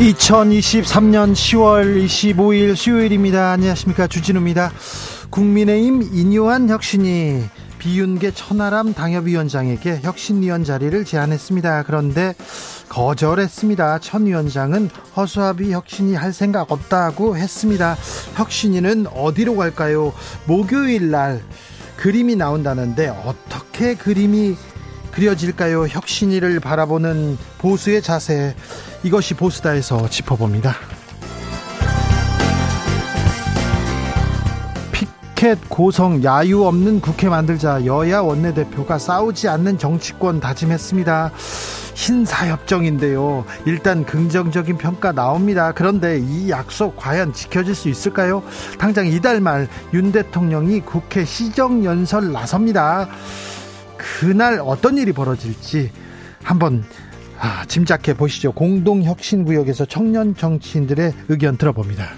2023년 10월 25일 수요일입니다. 안녕하십니까. 주진우입니다. 국민의힘 인요한 혁신이 비윤계 천하람 당협위원장에게 혁신위원 자리를 제안했습니다. 그런데 거절했습니다. 천 위원장은 허수아비 혁신이 할 생각 없다고 했습니다. 혁신이는 어디로 갈까요? 목요일 날 그림이 나온다는데 어떻게 그림이 그려질까요? 혁신이를 바라보는 보수의 자세 이것이 보수다에서 짚어봅니다. 피켓 고성 야유 없는 국회 만들자 여야 원내대표가 싸우지 않는 정치권 다짐했습니다. 신사협정인데요. 일단 긍정적인 평가 나옵니다. 그런데 이 약속 과연 지켜질 수 있을까요? 당장 이달 말 윤 대통령이 국회 시정연설 나섭니다. 그날 어떤 일이 벌어질지 한번 아, 짐작해 보시죠. 공동혁신구역에서 청년 정치인들의 의견 들어봅니다.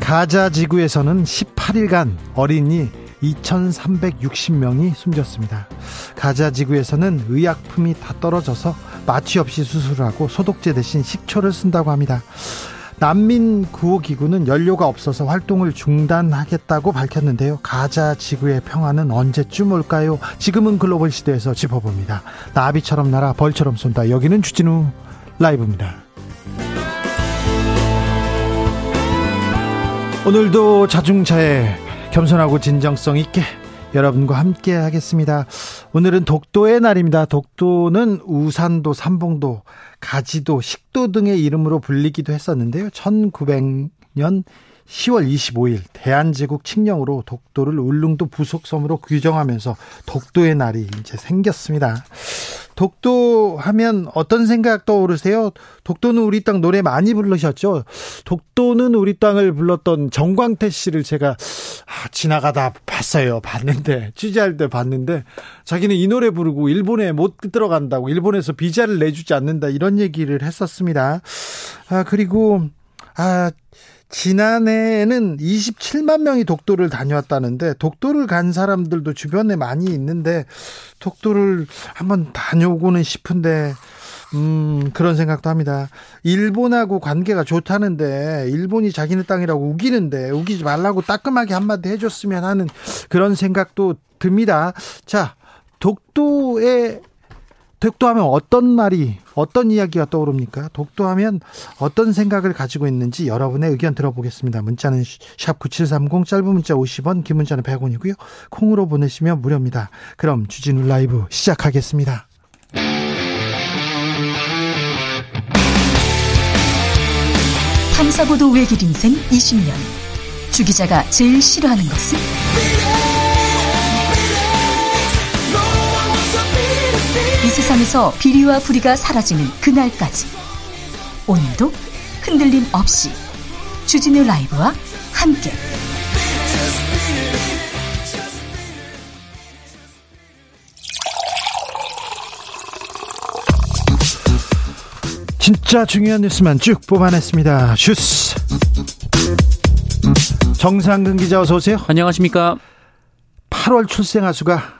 가자 지구에서는 18일간 어린이 2,360명이 숨졌습니다. 가자 지구에서는 의약품이 다 떨어져서 마취 없이 수술하고 소독제 대신 식초를 쓴다고 합니다. 난민 구호 기구는 연료가 없어서 활동을 중단하겠다고 밝혔는데요. 가자 지구의 평화는 언제쯤 올까요? 지금은 글로벌 시대에서 짚어봅니다. 나비처럼 날아 벌처럼 쏜다. 여기는 주진우 라이브입니다. 오늘도 자중차에 겸손하고 진정성 있게 여러분과 함께 하겠습니다. 오늘은 독도의 날입니다. 독도는 우산도, 삼봉도, 가지도, 식도 등의 이름으로 불리기도 했었는데요. 1900년 10월 25일 대한제국 칙령으로 독도를 울릉도 부속섬으로 규정하면서 독도의 날이 이제 생겼습니다. 독도 하면 어떤 생각 떠오르세요? 독도는 우리 땅 노래 많이 부르셨죠? 독도는 우리 땅을 불렀던 정광태 씨를 제가 아, 지나가다 봤어요. 봤는데 취재할 때 봤는데 자기는 이 노래 부르고 일본에 못 들어간다고 일본에서 비자를 내주지 않는다 이런 얘기를 했었습니다. 아 그리고 아 지난해에는 27만 명이 독도를 다녀왔다는데 독도를 간 사람들도 주변에 많이 있는데 독도를 한번 다녀오고는 싶은데 음, 그런 생각도 합니다. 일본하고 관계가 좋다는데, 일본이 자기네 땅이라고 우기는데, 우기지 말라고 따끔하게 한마디 해줬으면 하는 그런 생각도 듭니다. 자, 독도의 독도하면 어떤 말이 어떤 이야기가 떠오릅니까? 독도하면 어떤 생각을 가지고 있는지 여러분의 의견 들어보겠습니다. 문자는 샵 9730 짧은 문자 50원 긴 문자는 100원이고요. 콩으로 보내시면 무료입니다. 그럼 주진우 라이브 시작하겠습니다. 탐사보도 외길 인생 20년 주 기자가 제일 싫어하는 것은? 이 세상에서 비리와 부리가 사라지는 그날까지 오늘도 흔들림 없이 주진우 라이브와 함께 진짜 중요한 뉴스만 쭉 뽑아냈습니다. 슈스 정상근 기자 어서 오세요. 안녕하십니까. 8월 출생아 수가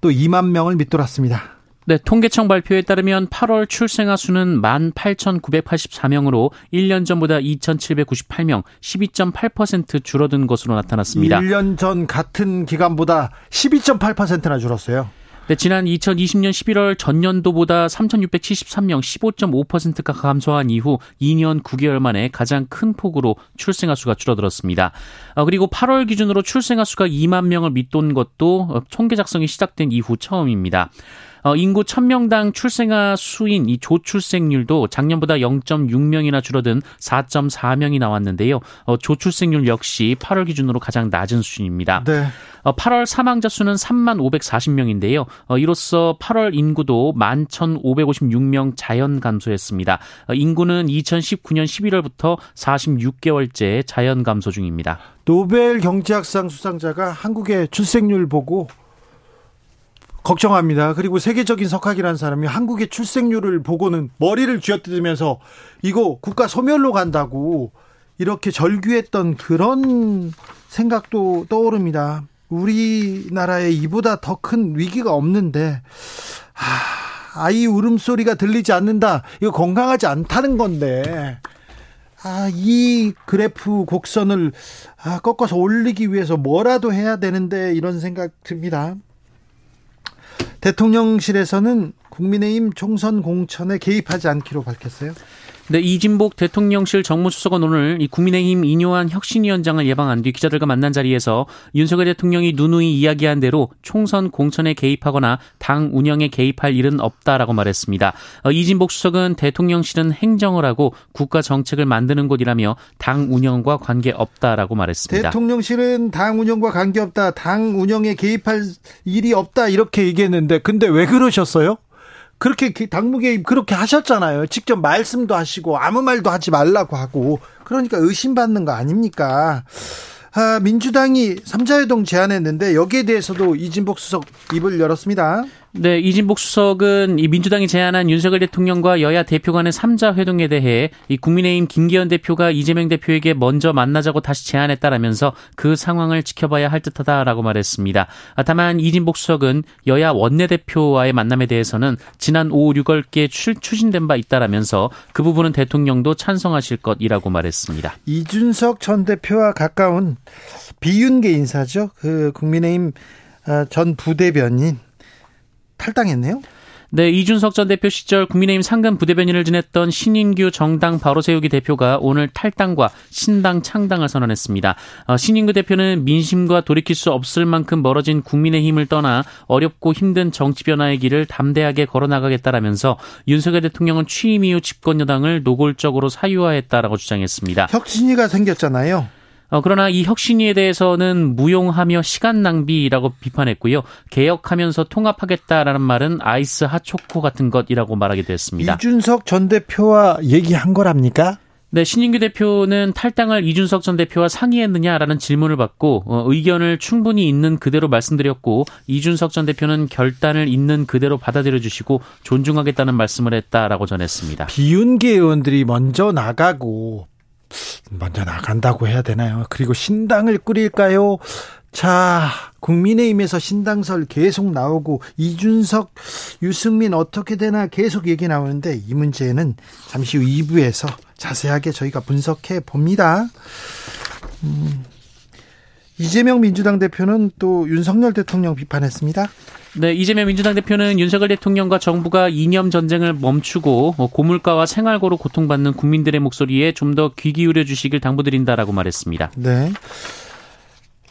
또 2만 명을 밑돌았습니다. 네, 통계청 발표에 따르면 8월 출생아 수는 18,984명으로 1년 전보다 2,798명, 12.8% 줄어든 것으로 나타났습니다. 1년 전 같은 기간보다 12.8%나 줄었어요. 네, 지난 2020년 11월 전년도보다 3,673명, 15.5%가 감소한 이후 2년 9개월 만에 가장 큰 폭으로 출생아 수가 줄어들었습니다. 아, 그리고 8월 기준으로 출생아 수가 2만 명을 밑돈 것도 통계 작성이 시작된 이후 처음입니다. 어, 인구 1000명당 출생아 수인 이 조출생률도 작년보다 0.6명이나 줄어든 4.4명이 나왔는데요. 어, 조출생률 역시 8월 기준으로 가장 낮은 수준입니다. 네. 8월 어, 사망자 수는 3만 540명인데요. 어, 이로써 8월 인구도 11,556명 자연 감소했습니다. 어, 인구는 2019년 11월부터 46개월째 자연 감소 중입니다. 노벨 경제학상 수상자가 한국의 출생률 보고 걱정합니다. 그리고 세계적인 석학이라는 사람이 한국의 출생률을 보고는 머리를 쥐어뜯으면서 이거 국가 소멸로 간다고 이렇게 절규했던 그런 생각도 떠오릅니다. 우리나라에 이보다 더 큰 위기가 없는데 아, 아이 울음소리가 들리지 않는다. 이거 건강하지 않다는 건데. 아, 이 그래프 곡선을 아, 꺾어서 올리기 위해서 뭐라도 해야 되는데 이런 생각 듭니다. 대통령실에서는 국민의힘 총선 공천에 개입하지 않기로 밝혔어요. 네, 이진복 대통령실 정무수석은 오늘 이 국민의힘 인요한 혁신위원장을 예방한 뒤 기자들과 만난 자리에서 윤석열 대통령이 누누이 이야기한 대로 총선 공천에 개입하거나 당 운영에 개입할 일은 없다라고 말했습니다. 어, 이진복 수석은 대통령실은 행정을 하고 국가 정책을 만드는 곳이라며 당 운영과 관계 없다라고 말했습니다. 대통령실은 당 운영과 관계 없다. 당 운영에 개입할 일이 없다. 이렇게 얘기했는데 근데 왜 그러셨어요? 그렇게 당무 개입 그렇게 하셨잖아요. 직접 말씀도 하시고 아무 말도 하지 말라고 하고 그러니까 의심받는 거 아닙니까? 아, 민주당이 삼자회동 제안했는데 여기에 대해서도 이진복 수석 입을 열었습니다. 네, 이진복 수석은 이 민주당이 제안한 윤석열 대통령과 여야 대표 간의 3자 회동에 대해 이 국민의힘 김기현 대표가 이재명 대표에게 먼저 만나자고 다시 제안했다라면서 그 상황을 지켜봐야 할 듯하다라고 말했습니다. 아, 다만 이진복 수석은 여야 원내대표와의 만남에 대해서는 지난 5, 6월께 추진된 바 있다라면서 그 부분은 대통령도 찬성하실 것이라고 말했습니다. 이준석 전 대표와 가까운 비윤계 인사죠. 그 국민의힘 아, 전 부대변인 탈당했네요. 네, 이준석 전 대표 시절 국민의힘 상근 부대변인을 지냈던 신인규 정당 바로 세우기 대표가 오늘 탈당과 신당 창당을 선언했습니다. 어, 신인규 대표는 민심과 돌이킬 수 없을 만큼 멀어진 국민의힘을 떠나 어렵고 힘든 정치 변화의 길을 담대하게 걸어나가겠다라면서 윤석열 대통령은 취임 이후 집권 여당을 노골적으로 사유화했다라고 주장했습니다. 혁신위가 생겼잖아요. 어, 그러나 이 혁신위에 대해서는 무용하며 시간 낭비라고 비판했고요. 개혁하면서 통합하겠다라는 말은 아이스 핫초코 같은 것이라고 말하기도 했습니다. 이준석 전 대표와 얘기한 거랍니까? 네, 신인규 대표는 탈당을 이준석 전 대표와 상의했느냐라는 질문을 받고 어, 의견을 충분히 있는 그대로 말씀드렸고 이준석 전 대표는 결단을 있는 그대로 받아들여 주시고 존중하겠다는 말씀을 했다라고 전했습니다. 비윤계 의원들이 먼저 나가고 먼저 나간다고 해야 되나요? 그리고 신당을 꾸릴까요? 자, 국민의힘에서 신당설 계속 나오고 이준석, 유승민 어떻게 되나 계속 얘기 나오는데 이 문제는 잠시 후 2부에서 자세하게 저희가 분석해 봅니다. 음, 이재명 민주당 대표는 또 윤석열 대통령 비판했습니다. 네, 이재명 민주당 대표는 윤석열 대통령과 정부가 이념 전쟁을 멈추고 뭐 고물가와 생활고로 고통받는 국민들의 목소리에 좀 더 귀 기울여 주시길 당부드린다라고 말했습니다. 네.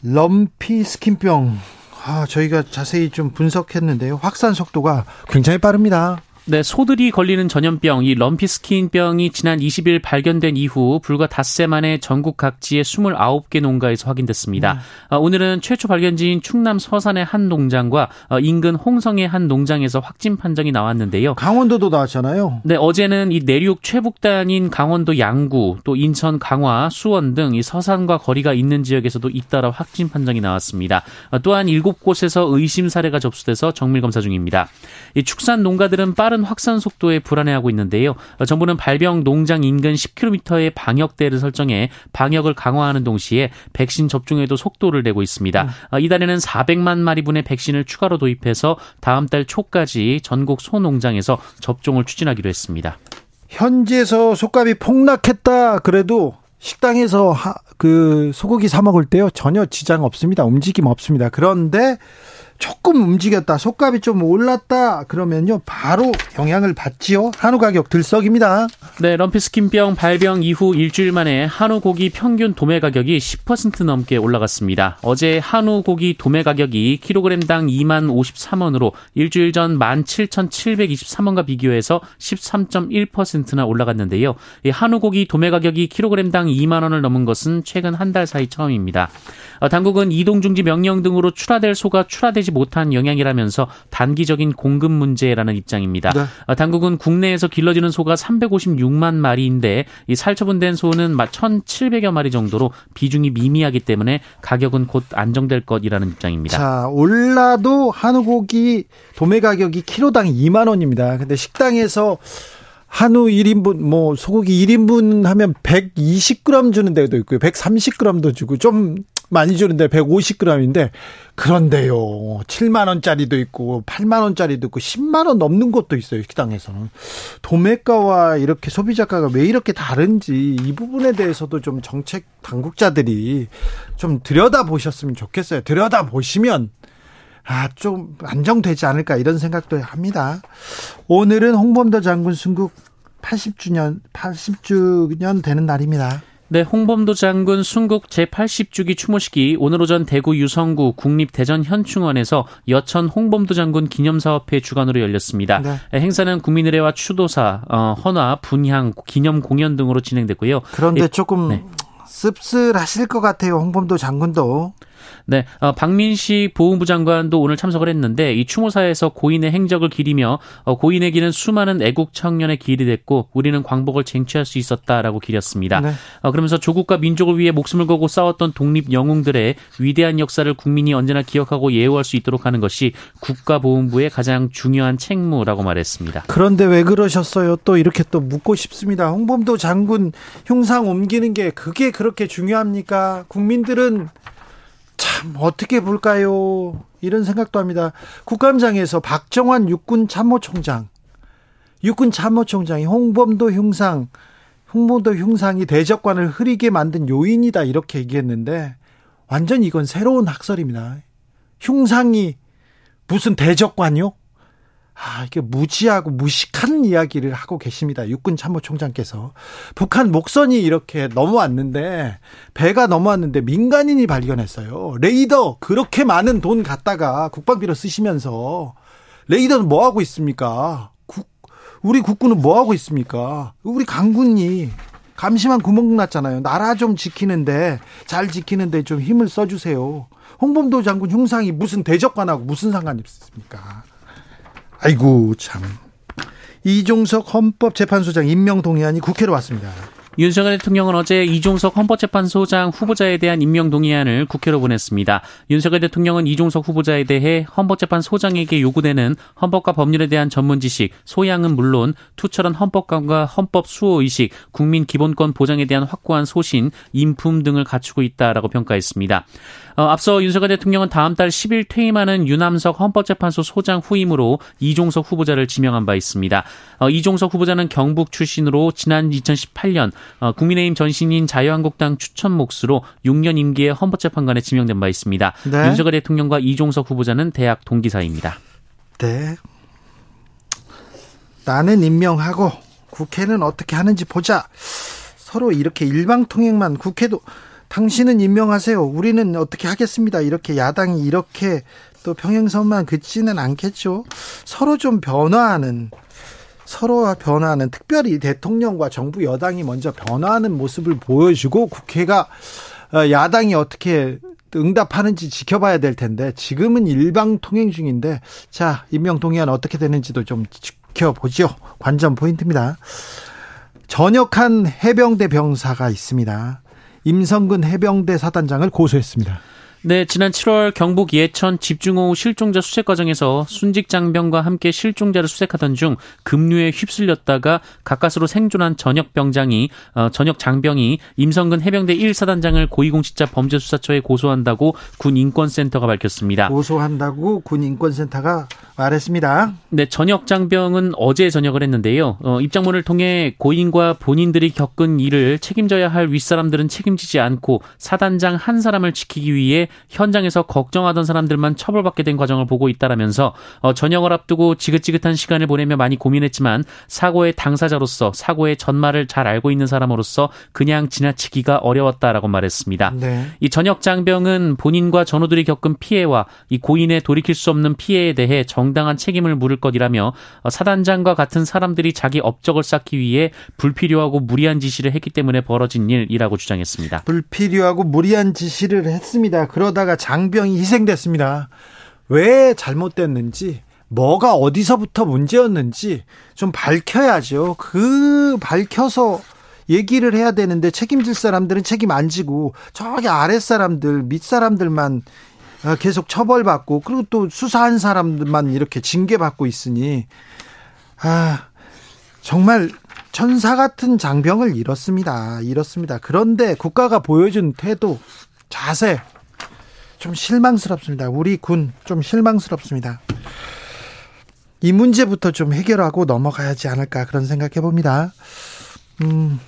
럼피 스킨병. 아, 저희가 자세히 좀 분석했는데요. 확산 속도가 굉장히 빠릅니다. 네, 소들이 걸리는 전염병, 이 럼피스킨병이 지난 20일 발견된 이후 불과 닷새 만에 전국 각지의 29개 농가에서 확인됐습니다. 네. 어, 오늘은 최초 발견지인 충남 서산의 한 농장과 어, 인근 홍성의 한 농장에서 확진 판정이 나왔는데요. 강원도도 나왔잖아요. 네, 어제는 이 내륙 최북단인 강원도 양구, 또 인천 강화, 수원 등 이 서산과 거리가 있는 지역에서도 잇따라 확진 판정이 나왔습니다. 어, 또한 7곳에서 의심 사례가 접수돼서 정밀 검사 중입니다. 이 축산 농가들은 빠른 빠른 확산 속도에 불안해하고 있는데요. 정부는 발병 농장 인근 10km의 방역대를 설정해 방역을 강화하는 동시에 백신 접종에도 속도를 내고 있습니다. 음. 이달에는 400만 마리분의 백신을 추가로 도입해서 다음 달 초까지 전국 소농장에서 접종을 추진하기로 했습니다. 현지에서 속값이 폭락했다 그래도 식당에서 하, 그 소고기 사 먹을 때요 전혀 지장 없습니다. 움직임 없습니다. 그런데 조금 움직였다, 속값이 좀 올랐다 그러면요 바로 영향을 받지요. 한우 가격 들썩입니다. 네, 럼피스킨병 발병 이후 일주일 만에 한우 고기 평균 도매 가격이 10% 넘게 올라갔습니다. 어제 한우 고기 도매 가격이 킬로그램당 2만 53원으로 일주일 전 17,723원과 비교해서 13.1%나 올라갔는데요. 이 한우 고기 도매 가격이 킬로그램당 2만 원을 넘은 것은 최근 한 달 사이 처음입니다. 어, 당국은 이동 중지 명령 등으로 출하될 소가 출하되지 못한 영향이라면서 단기적인 공급 문제라는 입장입니다. 네. 어, 당국은 국내에서 길러지는 소가 356만 마리인데 이 살처분된 소는 1,700여 마리 정도로 비중이 미미하기 때문에 가격은 곧 안정될 것이라는 입장입니다. 자, 올라도 한우고기 도매 가격이 키로당 2만 원입니다. 근데 식당에서 한우 1인분 뭐 소고기 1인분 하면 120g 주는 데도 있고요. 130g도 주고 좀 많이 주는데 150g인데 그런데요. 7만 원짜리도 있고 8만 원짜리도 있고 10만 원 넘는 것도 있어요. 식당에서는. 도매가와 이렇게 소비자가가 왜 이렇게 다른지 이 부분에 대해서도 좀 정책 당국자들이 좀 들여다 보셨으면 좋겠어요. 들여다 보시면 아, 좀 안정되지 않을까 이런 생각도 합니다. 오늘은 홍범도 장군 순국 80주년 80주년 되는 날입니다. 네, 홍범도 장군 순국 제80주기 추모식이 오늘 오전 대구 유성구 국립대전 현충원에서 여천 홍범도 장군 기념사업회 주관으로 열렸습니다. 네. 행사는 국민의례와 추도사, 어, 헌화, 분향, 기념 공연 등으로 진행됐고요. 그런데 예, 조금 네. 씁쓸하실 것 같아요. 홍범도 장군도. 네, 어, 박민식 보훈부 장관도 오늘 참석을 했는데 이 추모사에서 고인의 행적을 기리며 어, 고인에게는 수많은 애국 청년의 길이 됐고 우리는 광복을 쟁취할 수 있었다라고 기렸습니다. 네. 어, 그러면서 조국과 민족을 위해 목숨을 걸고 싸웠던 독립 영웅들의 위대한 역사를 국민이 언제나 기억하고 예우할 수 있도록 하는 것이 국가보훈부의 가장 중요한 책무라고 말했습니다. 그런데 왜 그러셨어요? 또 이렇게 또 묻고 싶습니다. 홍범도 장군 흉상 옮기는 게 그게 그렇게 중요합니까? 국민들은 참 어떻게 볼까요? 이런 생각도 합니다. 국감장에서 박정환 육군 참모총장, 육군 참모총장이 홍범도 흉상, 홍범도 흉상이 대적관을 흐리게 만든 요인이다 이렇게 얘기했는데 완전 이건 새로운 학설입니다. 흉상이 무슨 대적관요? 아, 이게 무지하고 무식한 이야기를 하고 계십니다. 육군 참모총장께서. 북한 목선이 이렇게 넘어왔는데, 배가 넘어왔는데 민간인이 발견했어요. 레이더 그렇게 많은 돈 갖다가 국방비로 쓰시면서, 레이더는 뭐 하고 있습니까? 국, 우리 국군은 뭐 하고 있습니까? 우리 강군이 감시만 구멍 났잖아요. 나라 좀 지키는데, 잘 지키는데 좀 힘을 써주세요. 홍범도 장군 흉상이 무슨 대적관하고 무슨 상관이 있습니까? 아이고 참. 이종석 헌법재판소장 임명 동의안이 국회로 왔습니다. 윤석열 대통령은 어제 이종석 헌법재판소장 후보자에 대한 임명 동의안을 국회로 보냈습니다. 윤석열 대통령은 이종석 후보자에 대해 헌법재판소장에게 요구되는 헌법과 법률에 대한 전문 지식, 소양은 물론 투철한 헌법관과 헌법 수호 의식, 국민 기본권 보장에 대한 확고한 소신, 인품 등을 갖추고 있다라고 평가했습니다. 어, 앞서 윤석열 대통령은 다음 달 10일 퇴임하는 유남석 헌법재판소 소장 후임으로 이종석 후보자를 지명한 바 있습니다. 어, 이종석 후보자는 경북 출신으로 지난 2018년 어, 국민의힘 전신인 자유한국당 추천 몫으로 6년 임기의 헌법재판관에 지명된 바 있습니다. 네. 윤석열 대통령과 이종석 후보자는 대학 동기사입니다. 네. 나는 임명하고 국회는 어떻게 하는지 보자. 서로 이렇게 일방통행만 국회도 당신은 임명하세요. 우리는 어떻게 하겠습니다. 이렇게 야당이 이렇게 또 평행선만 긋지는 않겠죠. 서로 좀 변화하는 서로 변화하는 특별히 대통령과 정부 여당이 먼저 변화하는 모습을 보여주고 국회가 어, 야당이 어떻게 응답하는지 지켜봐야 될 텐데 지금은 일방 통행 중인데 자 임명 동의안 어떻게 되는지도 좀 지켜보죠. 관전 포인트입니다. 전역한 해병대 병사가 있습니다. 임성근 해병대 사단장을 고소했습니다. 네, 지난 7월 경북 예천 집중호우 실종자 수색 과정에서 순직 장병과 함께 실종자를 수색하던 중 급류에 휩쓸렸다가 가까스로 생존한 전역 병장이 어, 전역 장병이 임성근 해병대 1사단장을 고위공직자 범죄수사처에 고소한다고 군 인권센터가 밝혔습니다. 고소한다고 군 인권센터가 말했습니다. 네, 전역 장병은 어제 전역을 했는데요. 어, 입장문을 통해 고인과 본인들이 겪은 일을 책임져야 할 윗사람들은 책임지지 않고 사단장 한 사람을 지키기 위해 현장에서 걱정하던 사람들만 처벌받게 된 과정을 보고 있다라면서 어, 전역을 앞두고 지긋지긋한 시간을 보내며 많이 고민했지만 사고의 당사자로서 사고의 전말을 잘 알고 있는 사람으로서 그냥 지나치기가 어려웠다라고 말했습니다. 네. 이 전역 장병은 본인과 전우들이 겪은 피해와 이 고인의 돌이킬 수 없는 피해에 대해 정당한 책임을 물을 것이라며 어, 사단장과 같은 사람들이 자기 업적을 쌓기 위해 불필요하고 무리한 지시를 했기 때문에 벌어진 일이라고 주장했습니다. 불필요하고 무리한 지시를 했습니다. 그러다가 장병이 희생됐습니다. 왜 잘못됐는지 뭐가 어디서부터 문제였는지 좀 밝혀야죠. 그 밝혀서 얘기를 해야 되는데 책임질 사람들은 책임 안 지고 저기 아랫 사람들, 밑 사람들만 어, 계속 처벌받고 그리고 또 수사한 사람들만 이렇게 징계받고 있으니 아 정말 천사 같은 장병을 잃었습니다. 잃었습니다. 그런데 국가가 보여준 태도, 자세 좀 실망스럽습니다. 우리 군 좀 실망스럽습니다. 이 문제부터 좀 해결하고 넘어가야지 않을까 그런 생각해 봅니다. 음,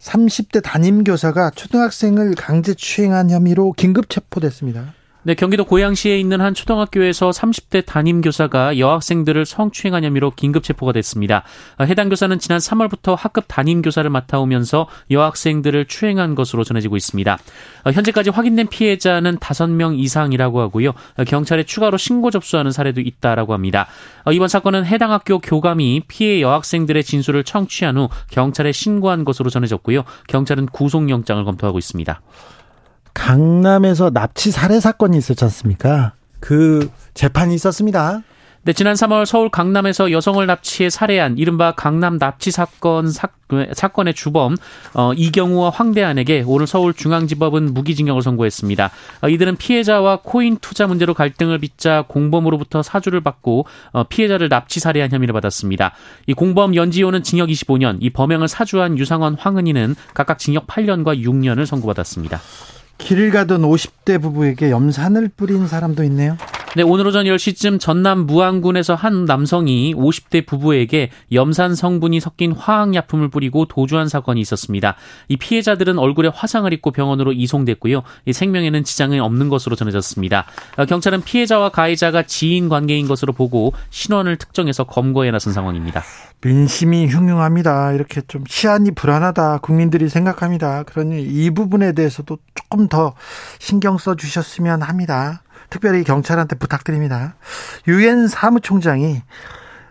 30대 담임 교사가 초등학생을 강제 추행한 혐의로 긴급 체포됐습니다. 네, 경기도 고양시에 있는 한 초등학교에서 30대 담임 교사가 여학생들을 성추행한 혐의로 긴급 체포가 됐습니다. 아, 해당 교사는 지난 3월부터 학급 담임 교사를 맡아오면서 여학생들을 추행한 것으로 전해지고 있습니다. 아, 현재까지 확인된 피해자는 5명 이상이라고 하고요. 아, 경찰에 추가로 신고 접수하는 사례도 있다라고 합니다. 이번 사건은 해당 학교 교감이 피해 여학생들의 진술을 청취한 후 경찰에 신고한 것으로 전해졌고요. 경찰은 구속영장을 검토하고 있습니다. 강남에서 납치 살해 사건이 있었지 않습니까? 그 재판이 있었습니다. 네, 지난 3월 서울 강남에서 여성을 납치해 살해한 이른바 강남 납치 사건 사, 건의 주범 어, 이경우와 황대안에게 오늘 서울중앙지법은 무기징역을 선고했습니다. 어, 이들은 피해자와 코인 투자 문제로 갈등을 빚자 공범으로부터 사주를 받고 어, 피해자를 납치 살해한 혐의를 받았습니다. 이 공범 연지호는 징역 25년, 이 범행을 사주한 유상원 황은희는 각각 징역 8년과 6년을 선고받았습니다. 길을 가던 50대 부부에게 염산을 뿌린 사람도 있네요. 네, 오늘 오전 10시쯤 전남 무안군에서 한 남성이 50대 부부에게 염산 성분이 섞인 화학약품을 뿌리고 도주한 사건이 있었습니다. 이 피해자들은 얼굴에 화상을 입고 병원으로 이송됐고요. 이 생명에는 지장이 없는 것으로 전해졌습니다. 어, 경찰은 피해자와 가해자가 지인 관계인 것으로 보고 신원을 특정해서 검거에 나선 상황입니다. 민심이 흉흉합니다. 이렇게 좀 치안이 불안하다 국민들이 생각합니다. 그러니 이 부분에 대해서도 조금 더 신경 써 주셨으면 합니다. 특별히 경찰한테 부탁드립니다. 유엔 사무총장이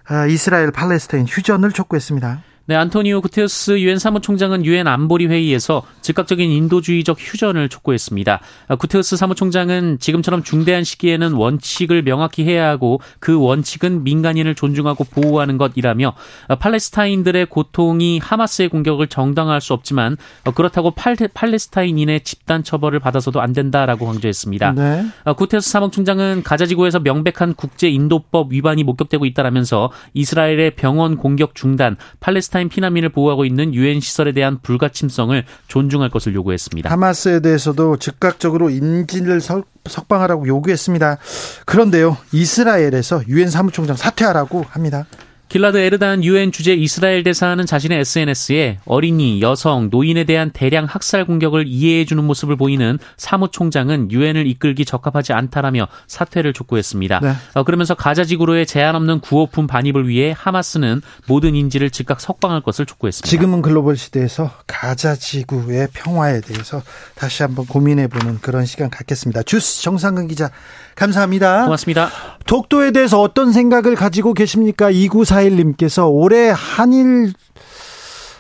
아, 이스라엘 팔레스타인 휴전을 촉구했습니다. 네, 안토니오 구테우스 유엔 사무총장은 유엔 안보리 회의에서 즉각적인 인도주의적 휴전을 촉구했습니다. 아, 구테우스 사무총장은 지금처럼 중대한 시기에는 원칙을 명확히 해야 하고 그 원칙은 민간인을 존중하고 보호하는 것이라며 아, 팔레스타인들의 고통이 하마스의 공격을 정당화할 수 없지만 어, 그렇다고 팔, 팔레스타인인의 집단 처벌을 받아서도 안 된다라고 강조했습니다. 네. 아, 구테우스 사무총장은 가자지구에서 명백한 국제 인도법 위반이 목격되고 있다라면서 이스라엘의 병원 공격 중단, 팔레스타인 팔레스타인 피난민을 보호하고 있는 유엔 시설에 대한 불가침성을 존중할 것을 요구했습니다. 하마스에 대해서도 즉각적으로 인질을 석방하라고 요구했습니다. 그런데요, 이스라엘에서 유엔 사무총장 사퇴하라고 합니다. 길라드 에르단 유엔 주재 이스라엘 대사는 자신의 SNS에 어린이, 여성, 노인에 대한 대량 학살 공격을 이해해주는 모습을 보이는 사무총장은 유엔을 이끌기 적합하지 않다라며 사퇴를 촉구했습니다. 네. 어, 그러면서 가자 지구로의 제한 없는 구호품 반입을 위해 하마스는 모든 인지를 즉각 석방할 것을 촉구했습니다. 지금은 글로벌 시대에서 가자 지구의 평화에 대해서 다시 한번 고민해보는 그런 시간 갖겠습니다. 주스 정상근 기자 감사합니다. 고맙습니다. 독도에 대해서 어떤 생각을 가지고 계십니까? 2941님께서 올해 한일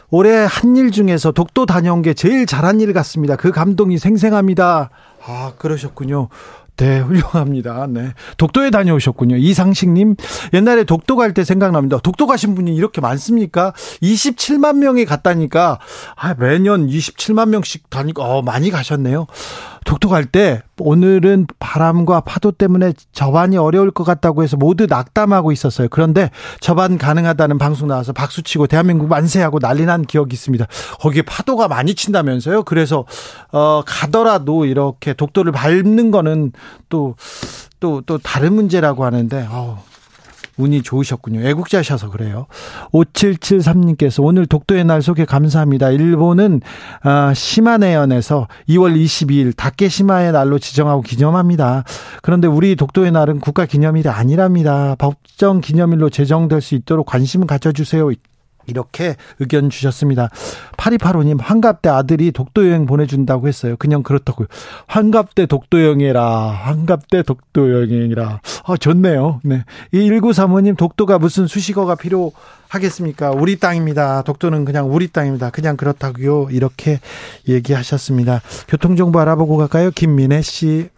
올해 한 일 중에서 독도 다녀온 게 제일 잘한 일 같습니다. 그 감동이 생생합니다. 아, 그러셨군요. 네, 훌륭합니다. 네. 독도에 다녀오셨군요. 이상식님, 옛날에 독도 갈 때 생각납니다. 독도 가신 분이 이렇게 많습니까? 27만 명이 갔다니까, 아, 매년 27만 명씩 다니까, 어, 많이 가셨네요. 갈때 오늘은 바람과 파도 때문에 접안이 어려울 것 같다고 해서 모두 낙담하고 있었어요. 그런데 접안 가능하다는 방송 나와서 박수치고 대한민국 만세하고 난리 난 기억이 있습니다. 거기에 파도가 많이 친다면서요. 그래서 어 가더라도 이렇게 독도를 밟는 거는 또 또또 다른 문제라고 하는데 어 운이 좋으셨군요. 애국자셔서 그래요. 5773님께서 오늘 독도의 날 소개 감사합니다. 일본은 아, 시마네현에서 2월 22일 다케시마의 날로 지정하고 기념합니다. 그런데 우리 독도의 날은 국가 기념일이 아니랍니다. 법정 기념일로 제정될 수 있도록 관심 가져주세요. 이렇게 의견 주셨습니다. 8285님, 환갑 때 아들이 독도 여행 보내준다고 했어요. 그냥 그렇다고요. 환갑 때 독도 여행이라, 환갑 때 독도 여행이라. 아, 좋네요. 네. 이 1935님, 독도가 무슨 수식어가 필요하겠습니까? 우리 땅입니다. 독도는 그냥 우리 땅입니다. 그냥 그렇다고요. 이렇게 얘기하셨습니다. 교통정보 알아보고 갈까요? 김민혜 씨.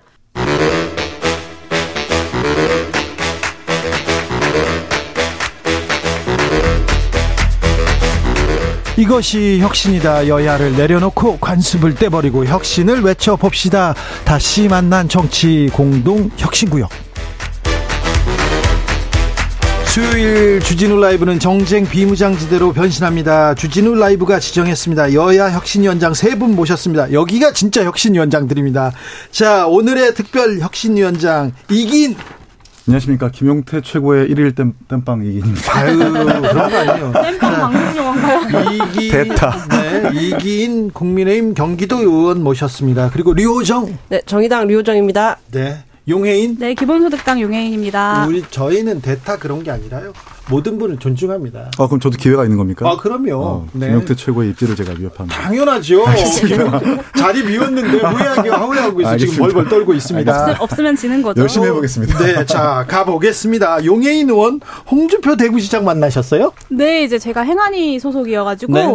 이것이 혁신이다. 여야를 내려놓고 관습을 떼버리고 혁신을 외쳐봅시다. 다시 만난 정치 공동 혁신구역. 수요일 주진우 라이브는 정쟁 비무장지대로 변신합니다. 주진우 라이브가 지정했습니다. 여야 혁신 위원장 세 분 모셨습니다. 여기가 진짜 혁신 위원장들입니다. 자, 오늘의 특별 혁신 위원장 이긴 안녕하십니까 김용태 최고의 1일 땜, 땜빵 이기입니다. 아유 그런 거 아니에요. 땜빵 방송 용어인가요? 이기 됐다. 네, 이기인 국민의힘 경기도 의원 모셨습니다. 그리고 류호정 네, 정의당 류호정입니다. 네 용해인 네, 기본소득당 용혜인입니다. 우리 저희는 대타 그런 게 아니라요. 모든 분을 존중합니다. 아 그럼 저도 기회가 있는 겁니까? 아 그럼요. 어, 네. 김용태 최고의 입지를 제가 위협합니다. 당연하죠. 김- 자리 비웠는데 후회하게 후회하고 있어 지금. 벌벌 떨고 있습니다. 없, 없으면 지는 거죠. 열심히 해보겠습니다. 네, 자 가보겠습니다. 용해인 의원 홍준표 대구시장 만나셨어요? 네, 이제 제가 행안위 소속이어가지고 네.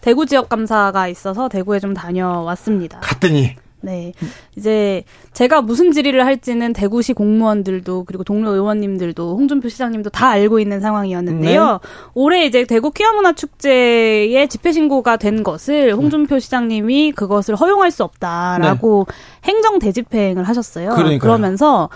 대구 지역 감사가 있어서 대구에 좀 다녀왔습니다. 갔더니 네, 이제 제가 무슨 질의를 할지는 대구시 공무원들도 그리고 동료 의원님들도 홍준표 시장님도 다 알고 있는 상황이었는데요. 올해 이제 대구 퀴어문화 축제에 집회 신고가 된 것을 홍준표 시장님이 그것을 허용할 수 없다라고 행정 대집행을 하셨어요. 그러니까요. 그러면서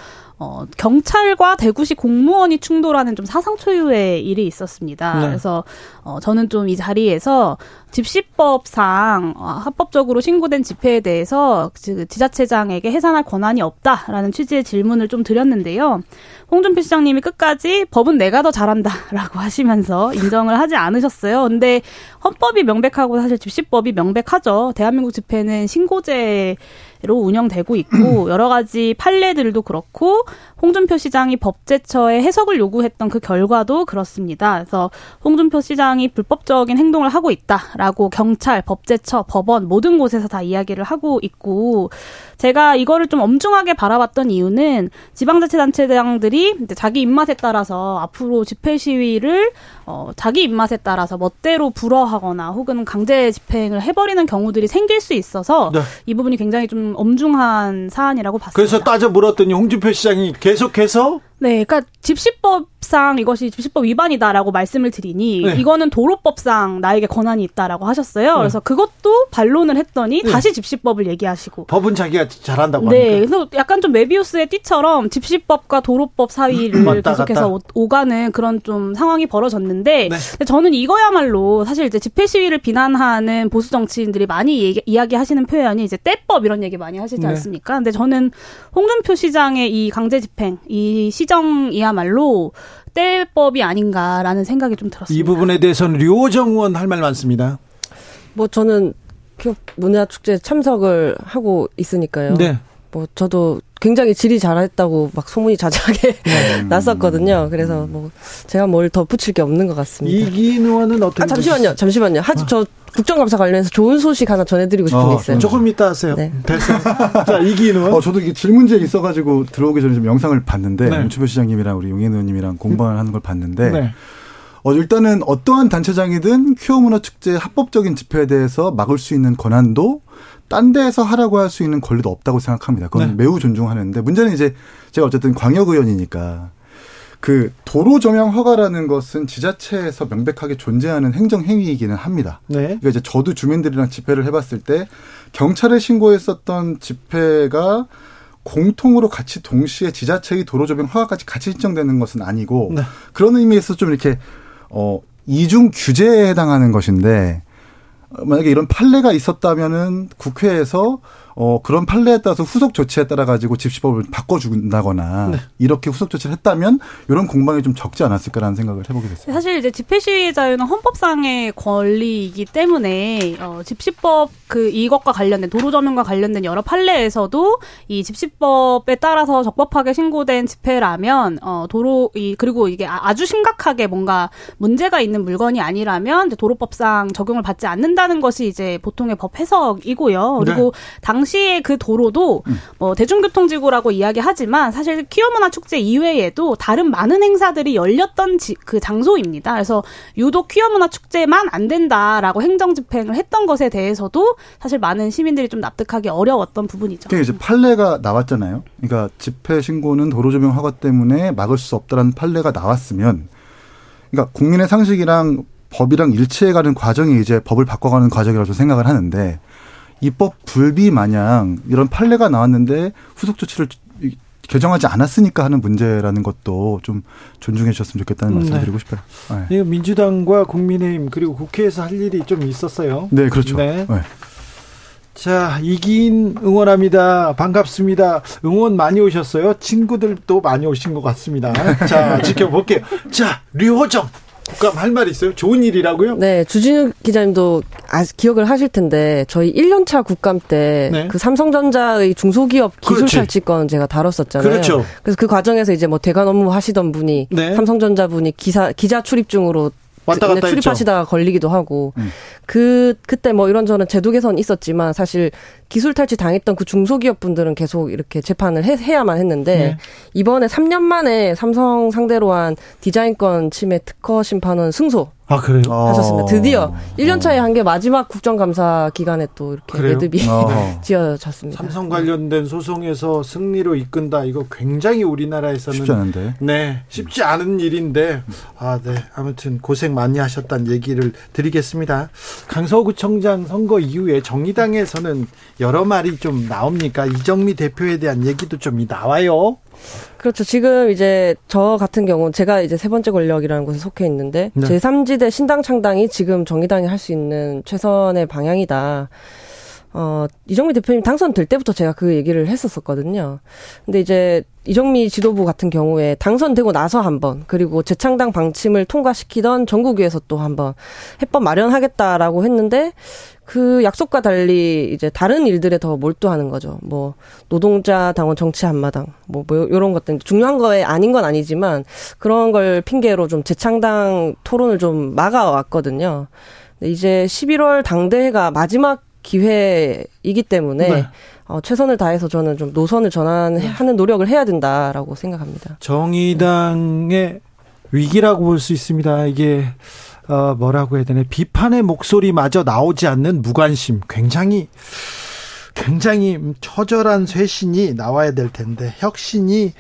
어, 경찰과 대구시 공무원이 충돌하는 좀 사상 초유의 일이 있었습니다. 네. 그래서 어, 저는 좀 이 자리에서 집시법상 어, 합법적으로 신고된 집회에 대해서 그 지자체장에게 해산할 권한이 없다라는 취지의 질문을 좀 드렸는데요. 홍준표 시장님이 끝까지 법은 내가 더 잘한다라고 하시면서 인정을 하지 않으셨어요. 근데 헌법이 명백하고 사실 집시법이 명백하죠. 대한민국 집회는 신고제 로 운영되고 있고 여러 가지 판례들도 그렇고 홍준표 시장이 법제처에 해석을 요구했던 그 결과도 그렇습니다. 그래서 홍준표 시장이 불법적인 행동을 하고 있다라고 경찰, 법제처, 법원 모든 곳에서 다 이야기를 하고 있고 제가 이거를 좀 엄중하게 바라봤던 이유는 지방자치단체장들이 이제 자기 입맛에 따라서 앞으로 집회 시위를 어, 자기 입맛에 따라서 멋대로 불허하거나 혹은 강제 집행을 해버리는 경우들이 생길 수 있어서 네. 이 부분이 굉장히 좀 엄중한 사안이라고 봤습니다. 그래서 따져 물었더니 홍준표 시장이 계속해서 네, 그러니까 집시법상 이것이 집시법 위반이다라고 말씀을 드리니 네. 이거는 도로법상 나에게 권한이 있다라고 하셨어요. 그래서 그것도 반론을 했더니 네. 다시 집시법을 얘기하시고 법은 자기가 잘한다고 네, 합니까? 그래서 약간 좀 메비우스의 띠처럼 집시법과 도로법 사이를 계속해서 갔다. 오- 오가는 그런 좀 상황이 벌어졌는데 네. 저는 이거야말로 사실 이제 집회 시위를 비난하는 보수 정치인들이 많이 얘기, 이야기하시는 표현이 이제 때법 이런 얘기 많이 하시지 네. 않습니까? 근데 저는 홍준표 시장의 이 강제 집행, 이 시 정이야말로 때법이 아닌가라는 생각이 좀 들었습니다. 이 부분에 대해서는 류호정 의원 할 말 많습니다. 뭐 저는 퀴어 문화 축제 참석을 하고 있으니까요. 네. 뭐 저도 굉장히 질이 잘했다고 막 소문이 자자하게 네. 났었거든요. 그래서 뭐 제가 뭘더 붙일 게 없는 것 같습니다. 이기인 의원은 어떻게 아 잠시만요, 잠시만요. 하지 저 국정감사 관련해서 좋은 소식 하나 전해드리고 싶은 게 어, 있어요. 조금 이따 하세요. 네. 됐어요. 자, 이기인 의원. 어, 저도 이게 질문지에 있어가지고 들어오기 전에 좀 영상을 봤는데 네. 윤추표 시장님이랑 우리 용현 의원님이랑 공방을 하는 걸 봤는데 네. 어, 일단은 어떠한 단체장이든 퀴어 문화 축제 합법적인 집회에 대해서 막을 수 있는 권한도 딴 데에서 하라고 할 수 있는 권리도 없다고 생각합니다. 그건 네. 매우 존중하는데 문제는 이제 제가 어쨌든 광역 의원이니까 그 도로 조명 허가라는 것은 지자체에서 명백하게 존재하는 행정 행위이기는 합니다. 네. 그러니까 이제 저도 주민들이랑 집회를 해봤을 때 경찰에 신고했었던 집회가 공통으로 같이 동시에 지자체의 도로 조명 허가까지 같이 신청되는 것은 아니고 네. 그런 의미에서 좀 이렇게 어 이중 규제에 해당하는 것인데 어, 만약에 이런 판례가 있었다면은 국회에서 어, 그런 판례에 따라서 후속 조치에 따라 가지고 집시법을 바꿔준다거나 네. 이렇게 후속 조치를 했다면 이런 공방이 좀 적지 않았을까라는 생각을 해보게 됐습니다. 사실 이제 집회 시위 자유는 헌법상의 권리이기 때문에 어, 집시법 그 이것과 관련된 도로 점용과 관련된 여러 판례에서도 이 집시법에 따라서 적법하게 신고된 집회라면 어, 도로 이 그리고 이게 아, 아주 심각하게 뭔가 문제가 있는 물건이 아니라면 도로법상 적용을 받지 않는다는 것이 이제 보통의 법 해석이고요. 그리고 네. 당 당시에 그 도로도 음. 뭐 대중교통지구라고 이야기하지만 사실 퀴어문화 축제 이외에도 다른 많은 행사들이 열렸던 지, 그 장소입니다. 그래서 유독 퀴어문화 축제만 안 된다라고 행정 집행을 했던 것에 대해서도 사실 많은 시민들이 좀 납득하기 어려웠던 부분이죠. 그게 이제 판례가 나왔잖아요. 그러니까 집회 신고는 도로 조명 허가 때문에 막을 수 없다라는 판례가 나왔으면 그러니까 국민의 상식이랑 법이랑 일치해가는 과정이 이제 법을 바꿔가는 과정이라고 생각을 하는데 입법 불비 마냥 이런 판례가 나왔는데 후속 조치를 개정하지 않았으니까 하는 문제라는 것도 좀 존중해 주셨으면 좋겠다는 말씀 네. 드리고 싶어요. 네. 민주당과 국민의힘 그리고 국회에서 할 일이 좀 있었어요. 네, 그렇죠. 네. 네. 자, 이긴 응원합니다. 반갑습니다. 응원 많이 오셨어요? 친구들도 많이 오신 것 같습니다. 자, 지켜볼게요. 자, 류호정. 국감 할 말 있어요? 좋은 일이라고요? 네, 주진우 기자님도 아, 기억을 하실 텐데 저희 1년차 국감 때그 네. 그 삼성전자의 중소기업 기술 탈취건 제가 다뤘었잖아요. 그렇죠. 그래서 그 과정에서 이제 뭐 대관 업무 하시던 분이 네. 삼성전자 분이 기사 기자 출입 중으로 왔다 갔다 출입하시다가 했죠. 걸리기도 하고 음. 그 그때 뭐 이런저런 제도 개선 있었지만 사실 기술 탈취 당했던 그 중소기업 분들은 계속 이렇게 재판을 해, 야만 했는데 네. 이번에 3년 만에 삼성 상대로 한 디자인권 침해 특허 심판은 승소 아, 그래요? 하셨습니다. 드디어 1년 차에 한 게 마지막 국정감사 기간에 또 이렇게 그래요? 매듭이 어. 지어졌습니다. 삼성 관련된 소송에서 승리로 이끈다. 이거 굉장히 우리나라에서는 쉽지 않은데. 네, 쉽지 않은 일인데 아, 네. 아무튼 고생 많이 하셨다는 얘기를 드리겠습니다. 강서구청장 선거 이후에 정의당에서는 여러 말이 좀 나옵니까? 이정미 대표에 대한 얘기도 좀 나와요. 그렇죠. 지금 이제 저 같은 경우 제가 이제 세 번째 권력이라는 곳에 속해 있는데 네. 제 3지대 신당 창당이 지금 정의당이 할 수 있는 최선의 방향이다. 어, 이정미 대표님 당선될 때부터 제가 그 얘기를 했었었거든요. 근데 이제 이정미 지도부 같은 경우에 당선되고 나서 한 번, 그리고 재창당 방침을 통과시키던 전국위에서 또 한번 해법 마련하겠다라고 했는데 그 약속과 달리 이제 다른 일들에 더 몰두하는 거죠. 뭐 노동자 당원 정치 한마당 뭐, 뭐 요런 것들 중요한 거에 아닌 건 아니지만 그런 걸 핑계로 좀 재창당 토론을 좀 막아왔거든요. 이제 11월 당대회가 마지막 기회이기 때문에 네. 어, 최선을 다해서 저는 좀 노선을 전환하는 노력을 해야 된다라고 생각합니다. 정의당의 위기라고 볼 수 있습니다. 이게 어, 뭐라고 해야 되나 비판의 목소리마저 나오지 않는 무관심 굉장히 굉장히 처절한 쇄신이 나와야 될 텐데 혁신이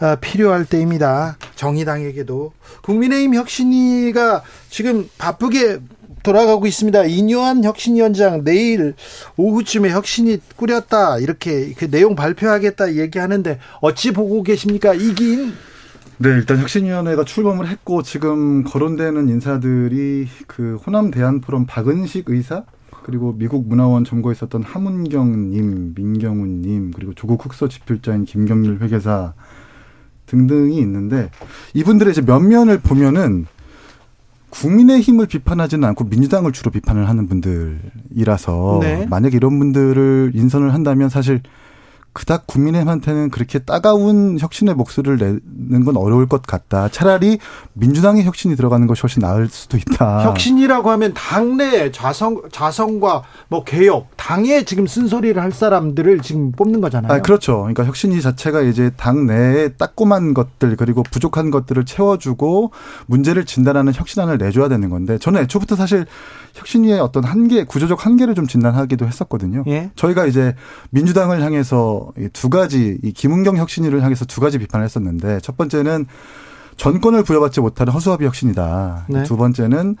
어, 필요할 때입니다. 정의당에게도 국민의힘 혁신위가 지금 바쁘게 돌아가고 있습니다. 이뇨한 혁신위원장 내일 오후쯤에 혁신이 꾸렸다 이렇게 그 내용 발표하겠다 얘기하는데 어찌 보고 계십니까? 이긴 네, 일단 혁신위원회가 출범을 했고 지금 거론되는 인사들이 그 호남 대한포럼 박은식 의사 그리고 미국 문화원 점거에 있었던 하문경님, 민경훈님 그리고 조국 흑서 집필자인 김경률 회계사 등등이 있는데 이분들의 이제 면면을 보면은 국민의힘을 비판하지는 않고 민주당을 주로 비판을 하는 분들이라서 네. 만약 이런 분들을 인선을 한다면 사실 그닥 국민의힘한테는 그렇게 따가운 혁신의 목소리를 내는 건 어려울 것 같다. 차라리 민주당의 혁신이 들어가는 것이 훨씬 나을 수도 있다. 혁신이라고 하면 당내 자성 자성과 뭐 개혁, 당에 지금 쓴소리를 할 사람들을 지금 뽑는 거잖아요. 아, 그렇죠. 그러니까 혁신이 자체가 이제 당 내에 따꼼한 것들 그리고 부족한 것들을 채워주고 문제를 진단하는 혁신안을 내줘야 되는 건데 저는 애초부터 사실 혁신위의 어떤 한계, 구조적 한계를 좀 진단하기도 했었거든요. 예? 저희가 이제 민주당을 향해서 두 가지, 이 김은경 혁신위를 향해서 두 가지 비판을 했었는데 첫 번째는 전권을 부여받지 못하는 허수아비 혁신이다. 네. 두 번째는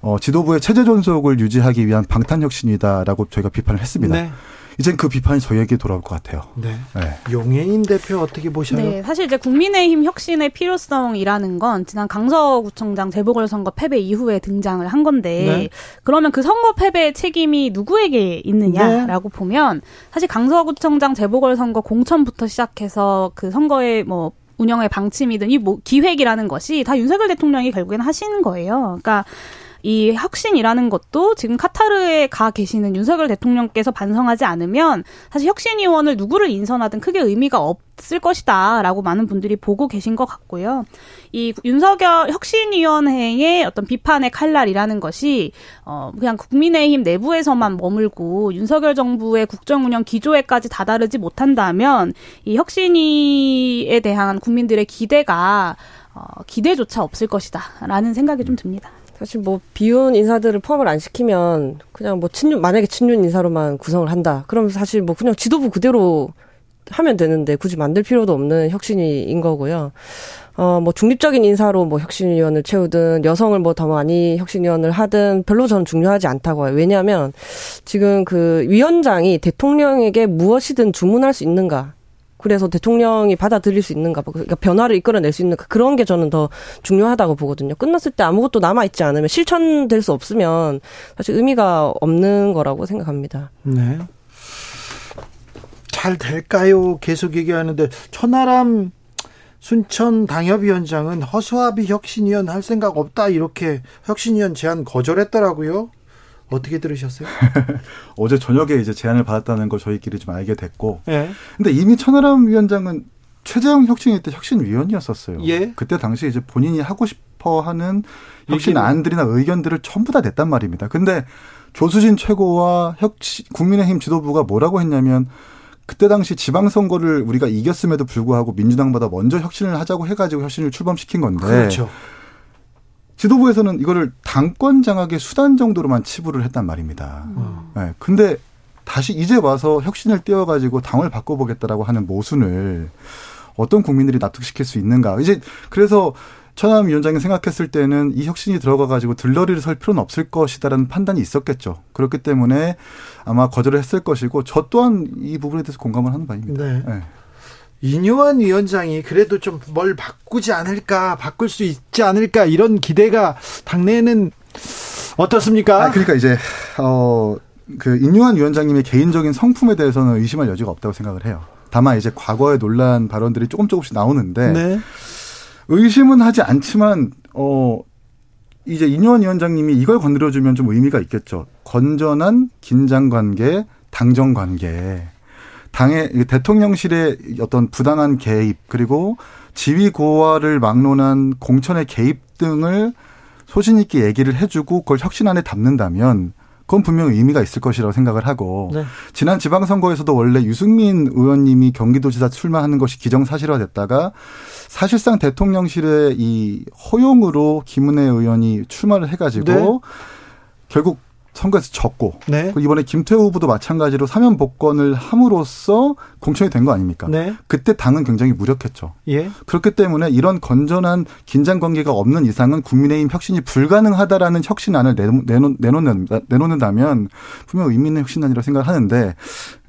어, 지도부의 체제 존속을 유지하기 위한 방탄 혁신이다라고 저희가 비판을 했습니다. 네. 이젠 그 비판이 저희에게 돌아올 것 같아요. 네. 네. 용해인 대표 어떻게 보셔요? 네, 사실 이제 국민의힘 혁신의 필요성이라는 건 지난 강서구청장 재보궐선거 패배 이후에 등장을 한 건데 네. 그러면 그 선거 패배의 책임이 누구에게 있느냐라고 네. 보면 사실 강서구청장 재보궐선거 공천부터 시작해서 그 선거의 뭐 운영의 방침이든 이 뭐 기획이라는 것이 다 윤석열 대통령이 결국에는 하시는 거예요. 그러니까 이 혁신이라는 것도 지금 카타르에 가 계시는 윤석열 대통령께서 반성하지 않으면 사실 혁신위원을 누구를 인선하든 크게 의미가 없을 것이다라고 많은 분들이 보고 계신 것 같고요. 이 윤석열 혁신위원회의 어떤 비판의 칼날이라는 것이 어 그냥 국민의힘 내부에서만 머물고 윤석열 정부의 국정운영 기조에까지 다다르지 못한다면 이 혁신위에 대한 국민들의 기대가 어, 기대조차 없을 것이다라는 생각이 좀 듭니다. 사실 뭐 비윤 인사들을 포함을 안 시키면 그냥 뭐 친윤 만약에 친윤 인사로만 구성을 한다. 그럼 사실 뭐 그냥 지도부 그대로 하면 되는데 굳이 만들 필요도 없는 혁신위인 거고요. 어, 뭐 중립적인 인사로 뭐 혁신위원을 채우든 여성을 뭐 더 많이 혁신위원을 하든 별로 저는 중요하지 않다고 해요. 왜냐하면 지금 그 위원장이 대통령에게 무엇이든 주문할 수 있는가. 그래서 대통령이 받아들일 수 있는가, 그러니까 변화를 이끌어낼 수 있는가 그런 게 저는 더 중요하다고 보거든요. 끝났을 때 아무것도 남아 있지 않으면 실천될 수 없으면 사실 의미가 없는 거라고 생각합니다. 네. 잘 될까요? 계속 얘기하는데 천하람 순천 당협위원장은 허수아비 혁신위원 할 생각 없다 이렇게 혁신위원 제안 거절했더라고요. 어떻게 들으셨어요? 어제 저녁에 이제 제안을 받았다는 걸 저희끼리 좀 알게 됐고. 예. 근데 이미 천하람 위원장은 최재형 혁신위 때 혁신위원이었었어요. 예. 그때 당시 이제 본인이 하고 싶어 하는 혁신 안들이나 의견들을 전부 다 냈단 말입니다. 근데 조수진 최고와 혁신, 국민의힘 지도부가 뭐라고 했냐면 그때 당시 지방선거를 우리가 이겼음에도 불구하고 민주당보다 먼저 혁신을 하자고 해가지고 혁신을 출범시킨 건데. 그렇죠. 지도부에서는 이거를 당권 장악의 수단 정도로만 치부를 했단 말입니다. 음. 네, 근데 다시 이제 와서 혁신을 띄워가지고 당을 바꿔보겠다라고 하는 모순을 어떤 국민들이 납득시킬 수 있는가. 이제 그래서 천하람 위원장이 생각했을 때는 이 혁신이 들어가가지고 들러리를 설 필요는 없을 것이다라는 판단이 있었겠죠. 그렇기 때문에 아마 거절을 했을 것이고 저 또한 이 부분에 대해서 공감을 하는 바입니다. 네. 네. 이뇨한 위원장이 그래도 좀 뭘 바꾸지 않을까, 바꿀 수 있지 않을까 이런 기대가 당내에는 어떻습니까? 아, 그러니까 이제 어 그 인유한 위원장님의 개인적인 성품에 대해서는 의심할 여지가 없다고 생각을 해요. 다만 이제 과거의 논란 발언들이 조금 조금씩 나오는데 네. 의심은 하지 않지만 어 이제 인유한 위원장님이 이걸 건드려주면 좀 의미가 있겠죠. 건전한 긴장 관계, 당정 관계. 당의 대통령실의 어떤 부당한 개입 그리고 지위 고하를 막론한 공천의 개입 등을 소신 있게 얘기를 해주고 그걸 혁신 안에 담는다면 그건 분명 의미가 있을 것이라고 생각을 하고 네. 지난 지방선거에서도 원래 유승민 의원님이 경기도지사 출마하는 것이 기정사실화됐다가 사실상 대통령실의 이 허용으로 김은혜 의원이 출마를 해가지고 네. 결국 선거에서 졌고 네. 이번에 김태호 후보도 마찬가지로 사면 복권을 함으로써 공천이 된 거 아닙니까? 네. 그때 당은 굉장히 무력했죠. 예. 그렇기 때문에 이런 건전한 긴장 관계가 없는 이상은 국민의힘 혁신이 불가능하다라는 혁신안을 내놓, 내놓는, 내놓는다면 분명 의미 있는 혁신안이라고 생각하는데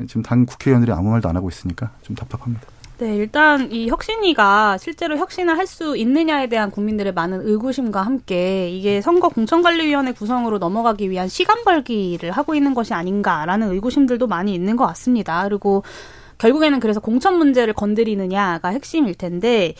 지금 당 국회의원들이 아무 말도 안 하고 있으니까 좀 답답합니다. 네, 일단 이 혁신위가 실제로 혁신을 할 수 있느냐에 대한 국민들의 많은 의구심과 함께 이게 선거 공천관리위원회 구성으로 넘어가기 위한 시간 벌기를 하고 있는 것이 아닌가라는 의구심들도 많이 있는 것 같습니다. 그리고 결국에는 그래서 공천 문제를 건드리느냐가 핵심일 텐데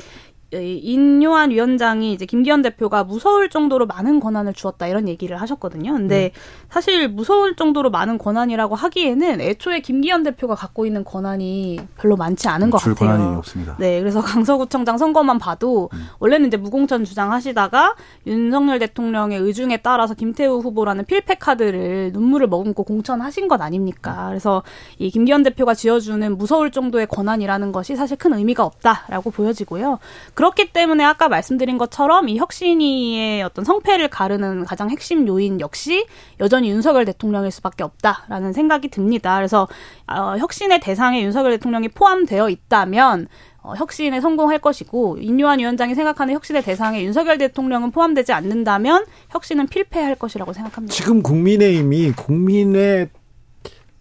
인요한 위원장이 이제 김기현 대표가 무서울 정도로 많은 권한을 주었다 이런 얘기를 하셨거든요. 근데 음. 사실 무서울 정도로 많은 권한이라고 하기에는 애초에 김기현 대표가 갖고 있는 권한이 별로 많지 않은 것 같아요. 권한이 없습니다. 네, 그래서 강서구청장 선거만 봐도 음. 원래는 이제 무공천 주장하시다가 윤석열 대통령의 의중에 따라서 김태우 후보라는 필패 카드를 눈물을 머금고 공천하신 것 아닙니까? 그래서 이 김기현 대표가 지어주는 무서울 정도의 권한이라는 것이 사실 큰 의미가 없다라고 보여지고요. 그렇기 때문에 아까 말씀드린 것처럼 이 혁신위의 어떤 성패를 가르는 가장 핵심 요인 역시 여전히 윤석열 대통령일 수밖에 없다라는 생각이 듭니다. 그래서 어, 혁신의 대상에 윤석열 대통령이 포함되어 있다면 어, 혁신에 성공할 것이고 인유한 위원장이 생각하는 혁신의 대상에 윤석열 대통령은 포함되지 않는다면 혁신은 필패할 것이라고 생각합니다. 지금 국민의힘이 국민의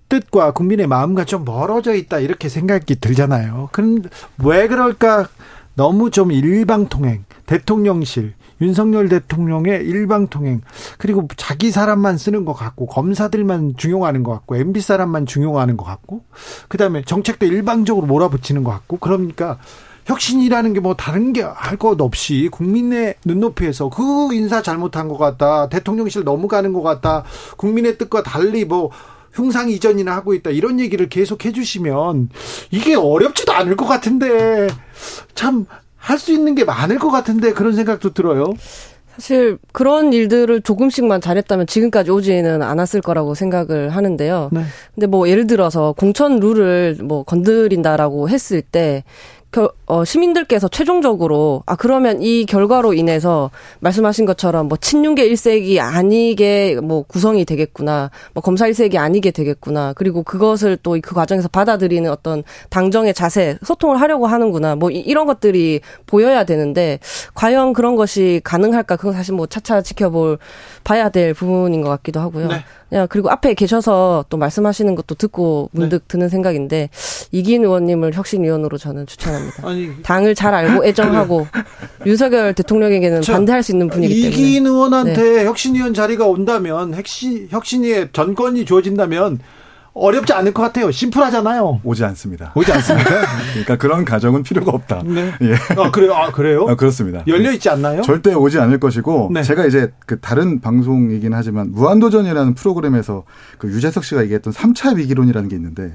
뜻과 국민의 마음과 좀 멀어져 있다 이렇게 생각이 들잖아요. 그런데 왜 그럴까? 너무 좀 일방통행, 대통령실, 윤석열 대통령의 일방통행, 그리고 자기 사람만 쓰는 것 같고, 검사들만 중용하는 것 같고, MB 사람만 중용하는 것 같고, 그 다음에 정책도 일방적으로 몰아붙이는 것 같고, 그러니까 혁신이라는 게 뭐 다른 게 할 것 없이 국민의 눈높이에서 그 인사 잘못한 것 같다. 대통령실 넘어가는 것 같다. 국민의 뜻과 달리 뭐 흉상 이전이나 하고 있다. 이런 얘기를 계속 해주시면 이게 어렵지도 않을 것 같은데 참 할 수 있는 게 많을 것 같은데 그런 생각도 들어요. 사실 그런 일들을 조금씩만 잘했다면 지금까지 오지는 않았을 거라고 생각을 하는데요. 네. 근데 뭐 예를 들어서 공천 룰을 뭐 건드린다라고 했을 때 겨, 어, 시민들께서 최종적으로 아 그러면 이 결과로 인해서 말씀하신 것처럼 뭐 친윤계 일색이 아니게 뭐 구성이 되겠구나 뭐 검사 일색이 아니게 되겠구나 그리고 그것을 또 그 과정에서 받아들이는 어떤 당정의 자세 소통을 하려고 하는구나 뭐 이, 런 것들이 보여야 되는데 과연 그런 것이 가능할까 그건 사실 뭐 차차 지켜볼 봐야 될 부분인 것 같기도 하고요. 네. 야, 그리고 앞에 계셔서 또 말씀하시는 것도 듣고 문득 네. 드는 생각인데 이긴 의원님을 혁신위원으로 저는 추천합니다. 아니, 당을 잘 알고 애정하고 윤석열 대통령에게는 반대할 수 있는 분이기 때문에 이긴 의원한테 네. 혁신위원 자리가 온다면 혁신 혁신위의 전권이 주어진다면 어렵지 않을 것 같아요. 심플하잖아요. 오지 않습니다. 오지 않습니까? 그러니까 그런 가정은 필요가 없다. 네. 예. 아, 그래요? 아, 그래요? 아, 그렇습니다. 열려 있지 않나요? 절대 오지 않을 것이고, 네. 제가 이제 그 다른 방송이긴 하지만, 무한도전이라는 프로그램에서 그 유재석 씨가 얘기했던 3차 위기론이라는 게 있는데,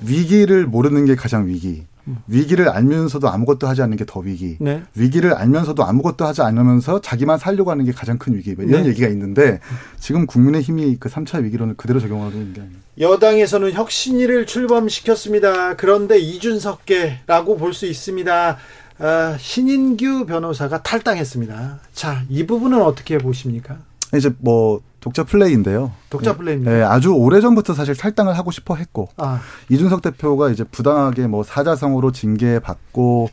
위기를 모르는 게 가장 위기. 위기를 알면서도 아무것도 하지 않는 게 더 위기. 네. 위기를 알면서도 아무것도 하지 않으면서 자기만 살려고 하는 게 가장 큰 위기. 뭐 이런 네. 얘기가 있는데 지금 국민의힘이 그 3차 위기론을 그대로 적용하고 있는 게 아니에요. 여당에서는 혁신위를 출범시켰습니다. 그런데 이준석계라고 볼 수 있습니다. 아, 신인규 변호사가 탈당했습니다. 자, 이 부분은 어떻게 보십니까? 이제 뭐 독자 플레이인데요. 독자 네. 플레이입니다. 네, 아주 오래 전부터 사실 탈당을 하고 싶어 했고 아. 이준석 대표가 이제 부당하게 뭐 사자성어로 징계 받고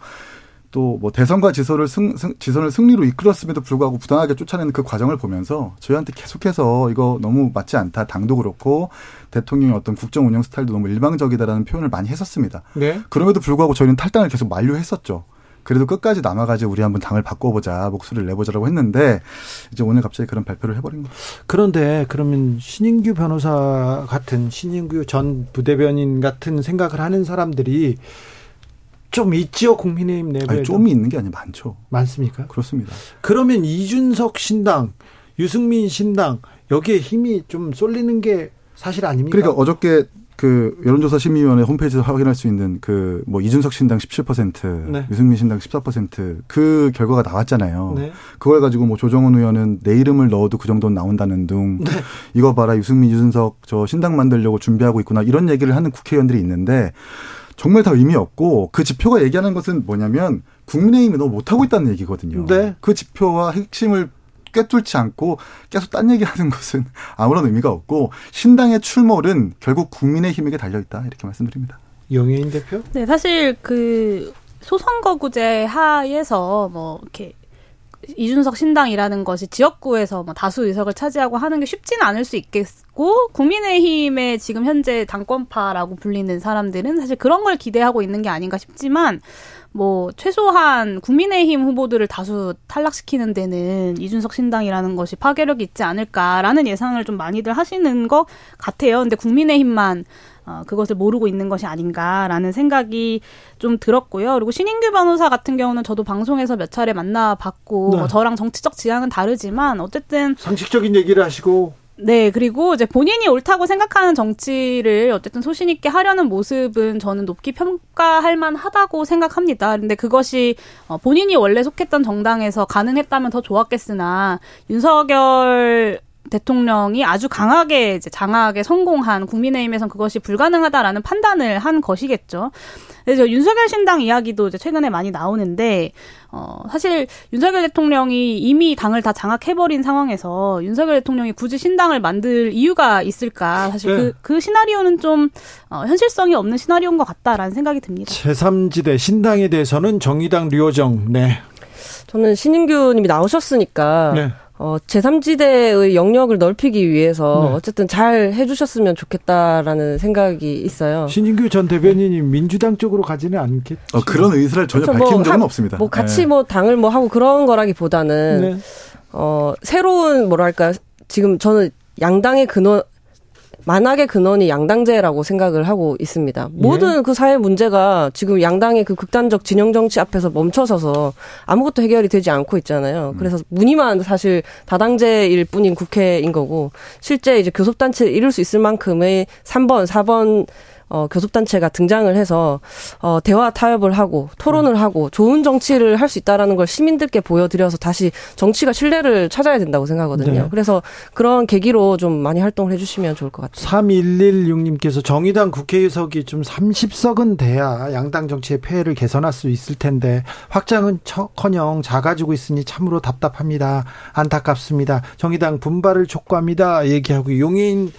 또 뭐 대선과 지선을 승, 승, 지선을 승리로 이끌었음에도 불구하고 부당하게 쫓아내는 그 과정을 보면서 저희한테 계속해서 이거 너무 맞지 않다. 당도 그렇고 대통령의 어떤 국정 운영 스타일도 너무 일방적이다라는 표현을 많이 했었습니다. 네. 그럼에도 불구하고 저희는 탈당을 계속 만류했었죠. 그래도 끝까지 남아가지고 우리 한번 당을 바꿔보자 목소리를 내보자라고 했는데 이제 오늘 갑자기 그런 발표를 해버린 거죠. 그런데 그러면 신인규 변호사 같은 신인규 전 부대변인 같은 생각을 하는 사람들이 좀 있지요 국민의힘 내부에 좀이 있는 게 아니라 많죠. 많습니까? 그렇습니다. 그러면 이준석 신당, 유승민 신당 여기에 힘이 좀 쏠리는 게 사실 아닙니까? 그러니까 어저께 그 여론조사 심의위원회 홈페이지에서 확인할 수 있는 그 뭐 이준석 신당 17%, 네. 유승민 신당 14%그 결과가 나왔잖아요. 네. 그걸 가지고 뭐 조정원 의원은 내 이름을 넣어도 그 정도는 나온다는 등 네. 이거 봐라 유승민 유준석 저 신당 만들려고 준비하고 있구나 이런 얘기를 하는 국회의원들이 있는데 정말 다 의미 없고 그 지표가 얘기하는 것은 뭐냐면 국민의힘이 너무 못하고 있다는 얘기거든요. 네. 그 지표와 핵심을 꿰뚫지 않고 계속 딴 얘기하는 것은 아무런 의미가 없고 신당의 출몰은 결국 국민의힘에게 달려 있다 이렇게 말씀드립니다. 영예인 대표? 네, 사실 그 소선거구제 하에서 뭐 이렇게 이준석 신당이라는 것이 지역구에서 뭐 다수 의석을 차지하고 하는 게 쉽지는 않을 수 있겠고 국민의힘의 지금 현재 당권파라고 불리는 사람들은 사실 그런 걸 기대하고 있는 게 아닌가 싶지만 뭐 최소한 국민의힘 후보들을 다수 탈락시키는 데는 이준석 신당이라는 것이 파괴력이 있지 않을까라는 예상을 좀 많이들 하시는 것 같아요. 근데 국민의힘만 어, 그것을 모르고 있는 것이 아닌가라는 생각이 좀 들었고요. 그리고 신인규 변호사 같은 경우는 저도 방송에서 몇 차례 만나봤고 네. 뭐 저랑 정치적 지향은 다르지만 어쨌든 상식적인 얘기를 하시고 네, 그리고 이제 본인이 옳다고 생각하는 정치를 어쨌든 소신 있게 하려는 모습은 저는 높게 평가할 만하다고 생각합니다. 근데 그것이 어, 본인이 원래 속했던 정당에서 가능했다면 더 좋았겠으나 윤석열 대통령이 아주 강하게 이제 장악에 성공한 국민의힘에선 그것이 불가능하다라는 판단을 한 것이겠죠. 그래서 윤석열 신당 이야기도 이제 최근에 많이 나오는데 어 사실 윤석열 대통령이 이미 당을 다 장악해버린 상황에서 윤석열 대통령이 굳이 신당을 만들 이유가 있을까 사실 네. 그, 그 시나리오는 좀 어, 현실성이 없는 시나리오인 것 같다라는 생각이 듭니다. 제3지대 신당에 대해서는 정의당 류호정 네. 저는 신인규님이 나오셨으니까 네. 어, 제3지대의 영역을 넓히기 위해서 네. 어쨌든 잘 해주셨으면 좋겠다라는 생각이 있어요. 신진규 전 대변인이 민주당 쪽으로 가지는 않겠죠. 어, 그런 의사를 전혀 그렇죠. 밝힌 뭐, 적은 없습니다. 뭐 같이 네. 뭐 당을 뭐 하고 그런 거라기보다는 네. 어, 새로운 뭐랄까 지금 저는 양당의 근원 만악의 근원이 양당제라고 생각을 하고 있습니다. 모든 예. 그 사회 문제가 지금 양당의 그 극단적 진영 정치 앞에서 멈춰서서 아무것도 해결이 되지 않고 있잖아요. 음. 그래서 무늬만 사실 다당제일 뿐인 국회인 거고 실제 이제 교섭단체를 이룰 수 있을 만큼의 3번, 4번 어, 교섭단체가 등장을 해서 어, 대화 타협을 하고 토론을 하고 좋은 정치를 할 수 있다라는 걸 시민들께 보여드려서 다시 정치가 신뢰를 찾아야 된다고 생각하거든요. 네. 그래서 그런 계기로 좀 많이 활동을 해주시면 좋을 것 같아요. 3116님께서 정의당 국회의석이 좀 30석은 돼야 양당 정치의 폐해를 개선할 수 있을 텐데 확장은 커녕 작아지고 있으니 참으로 답답합니다. 안타깝습니다. 정의당 분발을 촉구합니다. 얘기하고 용인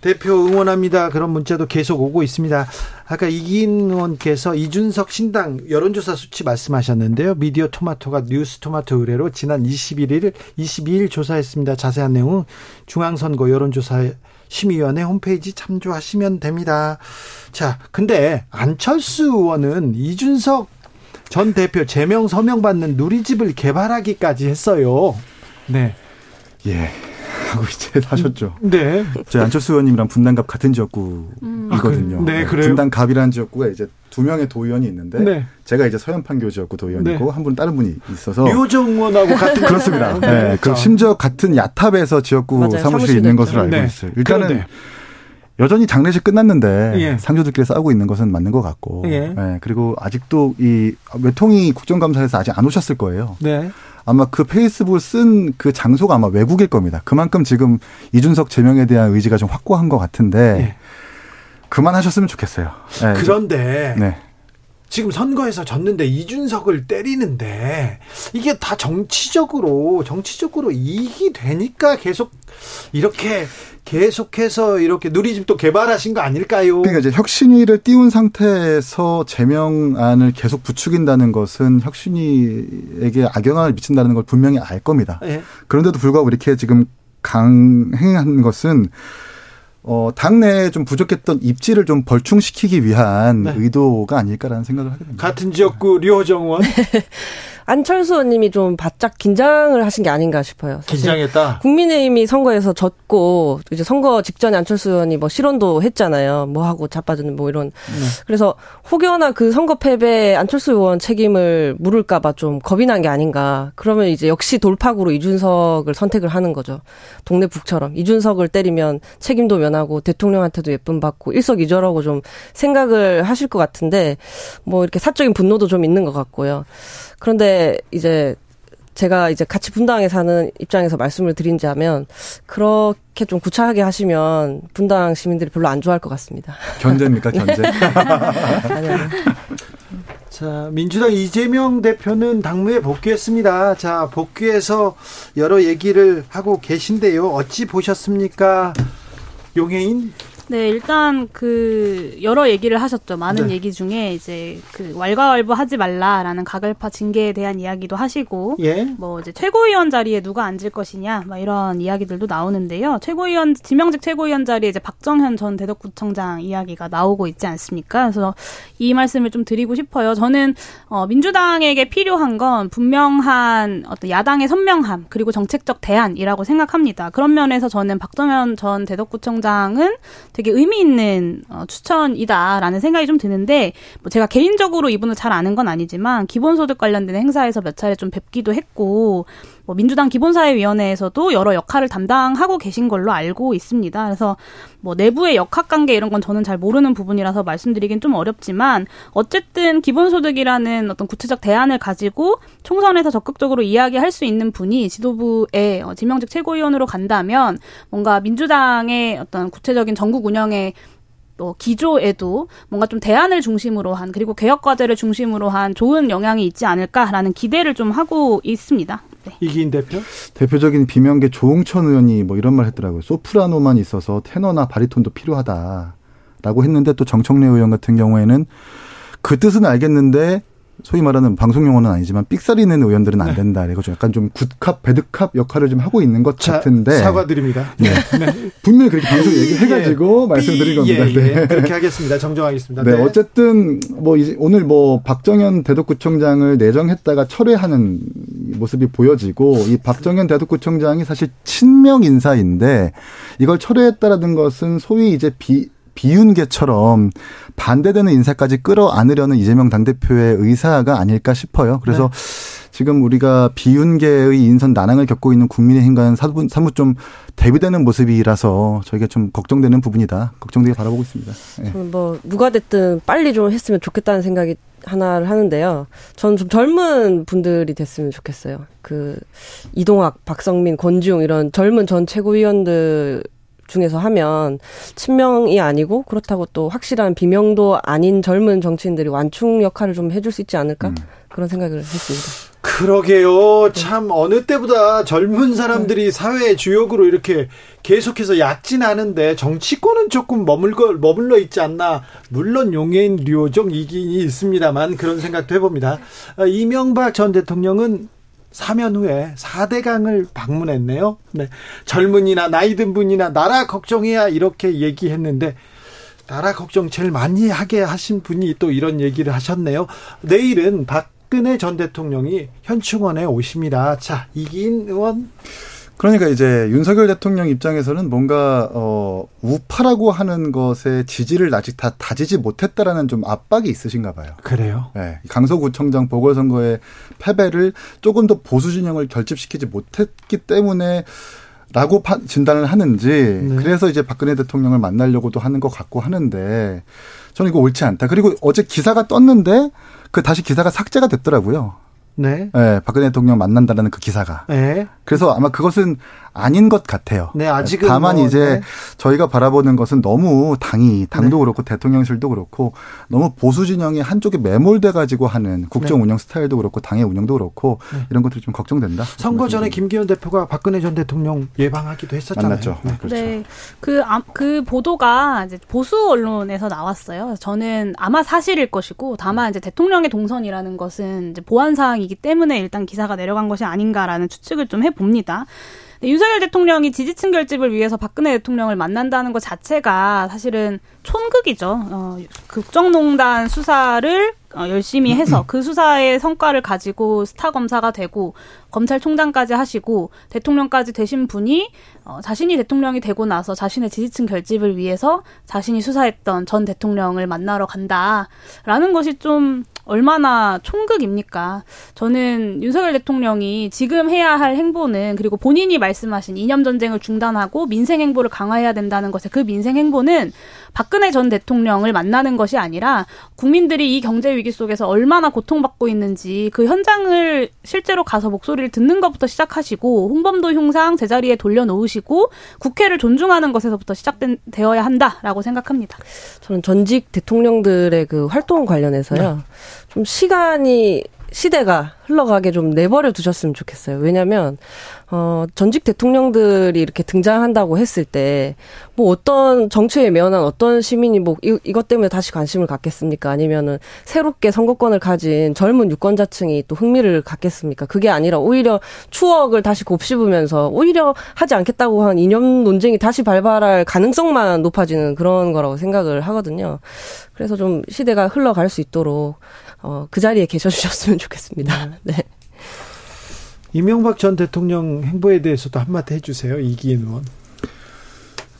대표 응원합니다. 그런 문자도 계속 오고 있습니다. 아까 이긴 의원께서 이준석 신당 여론조사 수치 말씀하셨는데요. 미디어 토마토가 뉴스 토마토 의뢰로 지난 21일, 22일 조사했습니다. 자세한 내용은 중앙선거 여론조사 심의위원회 홈페이지 참조하시면 됩니다. 자, 근데 안철수 의원은 이준석 전 대표 제명 서명 받는 누리집을 개발하기까지 했어요. 네. 예. 하고 이제 하셨죠. 네. 저 안철수 의원님이랑 분당갑 같은 지역구이거든요. 음. 네, 그래요. 분당갑이라는 지역구가 이제 두 명의 도의원이 있는데 네. 제가 이제 서현판교 지역구 도의원이고 네. 한 분은 다른 분이 있어서 류정 의원하고 같은 그렇습니다. 네. 네. 그 심지어 같은 야탑에서 지역구 맞아요. 사무실이 있는 것으로 알고 네. 있어요. 일단은 그런데. 여전히 장례식 끝났는데 예. 상조들끼리 싸우고 있는 것은 맞는 것 같고 예. 예. 그리고 아직도 이 외통이 국정감사에서 아직 안 오셨을 거예요. 네. 아마 그 페이스북을 쓴 그 장소가 아마 외국일 겁니다. 그만큼 지금 이준석 제명에 대한 의지가 좀 확고한 것 같은데 예. 그만하셨으면 좋겠어요. 네, 그런데 네. 지금 선거에서 졌는데 이준석을 때리는데 이게 다 정치적으로 정치적으로 이익이 되니까 계속 이렇게 계속해서 이렇게 누리집도 개발하신 거 아닐까요? 그러니까 이제 혁신위를 띄운 상태에서 제명안을 계속 부추긴다는 것은 혁신위에게 악영향을 미친다는 걸 분명히 알 겁니다. 네. 그런데도 불구하고 이렇게 지금 강행한 것은 어, 당내에 좀 부족했던 입지를 좀 벌충시키기 위한 네. 의도가 아닐까라는 생각을 하게 됩니다. 같은 지역구 류호정 의원. 안철수 의원님이 좀 바짝 긴장을 하신 게 아닌가 싶어요. 긴장했다. 국민의힘이 선거에서 졌고 이제 선거 직전에 안철수 의원이 뭐 실언도 했잖아요. 뭐 하고 자빠지는 뭐 이런. 네. 그래서 혹여나 그 선거 패배에 안철수 의원 책임을 물을까봐 좀 겁이 난 게 아닌가. 그러면 이제 역시 돌파구로 이준석을 선택을 하는 거죠. 동네 북처럼 이준석을 때리면 책임도 면하고 대통령한테도 예쁨 받고 일석이조라고 좀 생각을 하실 것 같은데 뭐 이렇게 사적인 분노도 좀 있는 것 같고요. 그런데 이제 제가 이제 같이 분당에 사는 입장에서 말씀을 드린자면 그렇게 좀 구차하게 하시면 분당 시민들이 별로 안 좋아할 것 같습니다. 견제입니까 견제? 아니요. 자 민주당 이재명 대표는 당무에 복귀했습니다. 자 복귀해서 여러 얘기를 하고 계신데요. 어찌 보셨습니까, 용해인? 네, 일단 그 여러 얘기를 하셨죠. 많은 네. 얘기 중에 이제 그 왈가왈부하지 말라라는 가글파 징계에 대한 이야기도 하시고, 예? 뭐 이제 최고위원 자리에 누가 앉을 것이냐, 막 이런 이야기들도 나오는데요. 최고위원 지명직 최고위원 자리에 이제 박정현 전 대덕구청장 이야기가 나오고 있지 않습니까? 그래서 이 말씀을 좀 드리고 싶어요. 저는 어, 민주당에게 필요한 건 분명한 어떤 야당의 선명함 그리고 정책적 대안이라고 생각합니다. 그런 면에서 저는 박정현 전 대덕구청장은 되게 의미 있는 어, 추천이다라는 생각이 좀 드는데 뭐 제가 개인적으로 이분을 잘 아는 건 아니지만 기본소득 관련된 행사에서 몇 차례 좀 뵙기도 했고 뭐 민주당 기본사회위원회에서도 여러 역할을 담당하고 계신 걸로 알고 있습니다. 그래서 뭐 내부의 역학관계 이런 건 저는 잘 모르는 부분이라서 말씀드리긴 좀 어렵지만 어쨌든 기본소득이라는 어떤 구체적 대안을 가지고 총선에서 적극적으로 이야기할 수 있는 분이 지도부의 어, 지명직 최고위원으로 간다면 뭔가 민주당의 어떤 구체적인 전국 운영에 또 기조에도 뭔가 좀 대안을 중심으로 한 그리고 개혁 과제를 중심으로 한 좋은 영향이 있지 않을까라는 기대를 좀 하고 있습니다. 네. 이기인 대표? 대표적인 비명계 조홍천 의원이 뭐 이런 말 했더라고요. 소프라노만 있어서 테너나 바리톤도 필요하다라고 했는데 또 정청래 의원 같은 경우에는 그 뜻은 알겠는데 소위 말하는 방송 용어는 아니지만 삑사리는 의원들은 안 네. 된다. 이거 좀 약간 좀 굿캅, 배드캅 역할을 좀 하고 있는 것 자, 같은데. 사과드립니다. 네. 네. 분명히 그렇게 방송 얘기해가지고 예. 말씀드린 겁니다. 예, 예. 네. 그렇게 하겠습니다. 정정하겠습니다. 네. 네. 어쨌든 뭐 이제 오늘 뭐 박정현 대덕구청장을 내정했다가 철회하는 모습이 보여지고 이 박정현 대덕구청장이 사실 친명 인사인데 이걸 철회했다라는 것은 소위 이제 비 비윤계처럼 반대되는 인사까지 끌어안으려는 이재명 당대표의 의사가 아닐까 싶어요. 그래서 네. 지금 우리가 비윤계의 인선 난항을 겪고 있는 국민의힘과는 사뭇, 사뭇 좀 대비되는 모습이라서 저희가 좀 걱정되는 부분이다. 걱정되게 바라보고 있습니다. 네. 뭐 누가 됐든 빨리 좀 했으면 좋겠다는 생각이 하나를 하는데요. 저는 좀 젊은 분들이 됐으면 좋겠어요. 그 이동학, 박성민, 권지용 이런 젊은 전 최고위원들 중에서 하면 친명이 아니고 그렇다고 또 확실한 비명도 아닌 젊은 정치인들이 완충 역할을 좀 해줄 수 있지 않을까 음. 그런 생각을 했습니다. 그러게요. 참 어느 때보다 젊은 사람들이 네. 사회의 주역으로 이렇게 계속해서 약진하는데 정치권은 조금 머물거 머물러 있지 않나. 물론 용해인 류호정 이긴이 있습니다만 그런 생각도 해봅니다. 아, 이명박 전 대통령은 사면 후에 4대강을 방문했네요. 네. 젊은이나 나이든 분이나 나라 걱정해야 이렇게 얘기했는데 나라 걱정 제일 많이 하게 하신 분이 또 이런 얘기를 하셨네요. 내일은 박근혜 전 대통령이 현충원에 오십니다. 자, 이긴 의원 그러니까 이제 윤석열 대통령 입장에서는 뭔가 어 우파라고 하는 것에 지지를 아직 다 다지지 못했다라는 좀 압박이 있으신가 봐요. 그래요? 네. 강서구청장 보궐선거의 패배를 조금 더 보수 진영을 결집시키지 못했기 때문에 라고 진단을 하는지 네. 그래서 이제 박근혜 대통령을 만나려고도 하는 것 같고 하는데 저는 이거 옳지 않다. 그리고 어제 기사가 떴는데 그 다시 기사가 삭제가 됐더라고요. 네. 네. 박근혜 대통령 만난다라는 그 기사가. 네. 그래서 아마 그것은 아닌 것 같아요. 네, 아직은 다만 뭐, 이제 네. 저희가 바라보는 것은 너무 당이 당도 네. 그렇고 대통령실도 그렇고 너무 보수 진영이 한쪽에 매몰돼 가지고 하는 국정 네. 운영 스타일도 그렇고 당의 운영도 그렇고 네. 이런 것들이 좀 걱정된다. 선거 전에 김기현 대표가 박근혜 전 대통령 예방하기도 했었잖아요. 만났죠. 네. 그렇죠. 네. 그, 아, 그 보도가 이제 보수 언론에서 나왔어요. 저는 아마 사실일 것이고 다만 이제 대통령의 동선이라는 것은 이제 보안 사항이 기 때문에 일단 기사가 내려간 것이 아닌가라는 추측을 좀 해봅니다. 네, 윤석열 대통령이 지지층 결집을 위해서 박근혜 대통령을 만난다는 것 자체가 사실은 촌극이죠. 어, 국정농단 수사를 어, 열심히 해서 그 수사의 성과를 가지고 스타 검사가 되고 검찰총장까지 하시고 대통령까지 되신 분이 어, 자신이 대통령이 되고 나서 자신의 지지층 결집을 위해서 자신이 수사했던 전 대통령을 만나러 간다라는 것이 좀 얼마나 총극입니까? 저는 윤석열 대통령이 지금 해야 할 행보는 그리고 본인이 말씀하신 이념 전쟁을 중단하고 민생 행보를 강화해야 된다는 것에 그 민생 행보는 박근혜 전 대통령을 만나는 것이 아니라 국민들이 이 경제 위기 속에서 얼마나 고통받고 있는지 그 현장을 실제로 가서 목소리를 듣는 것부터 시작하시고 홍범도 흉상 제자리에 돌려놓으시고 국회를 존중하는 것에서부터 시작되어야 한다라고 생각합니다. 저는 전직 대통령들의 그 활동 관련해서요. 네. 좀 시간이 시대가 흘러가게 좀 내버려 두셨으면 좋겠어요. 왜냐면, 어, 전직 대통령들이 이렇게 등장한다고 했을 때, 뭐 어떤 정치에 매연한 어떤 시민이 뭐 이, 이것 때문에 다시 관심을 갖겠습니까? 아니면은 새롭게 선거권을 가진 젊은 유권자층이 또 흥미를 갖겠습니까? 그게 아니라 오히려 추억을 다시 곱씹으면서 오히려 하지 않겠다고 한 이념 논쟁이 다시 발발할 가능성만 높아지는 그런 거라고 생각을 하거든요. 그래서 좀 시대가 흘러갈 수 있도록 어, 그 자리에 계셔 주셨으면 좋겠습니다. 네. 이명박 전 대통령 행보에 대해서도 한마디 해주세요. 이기인 의원.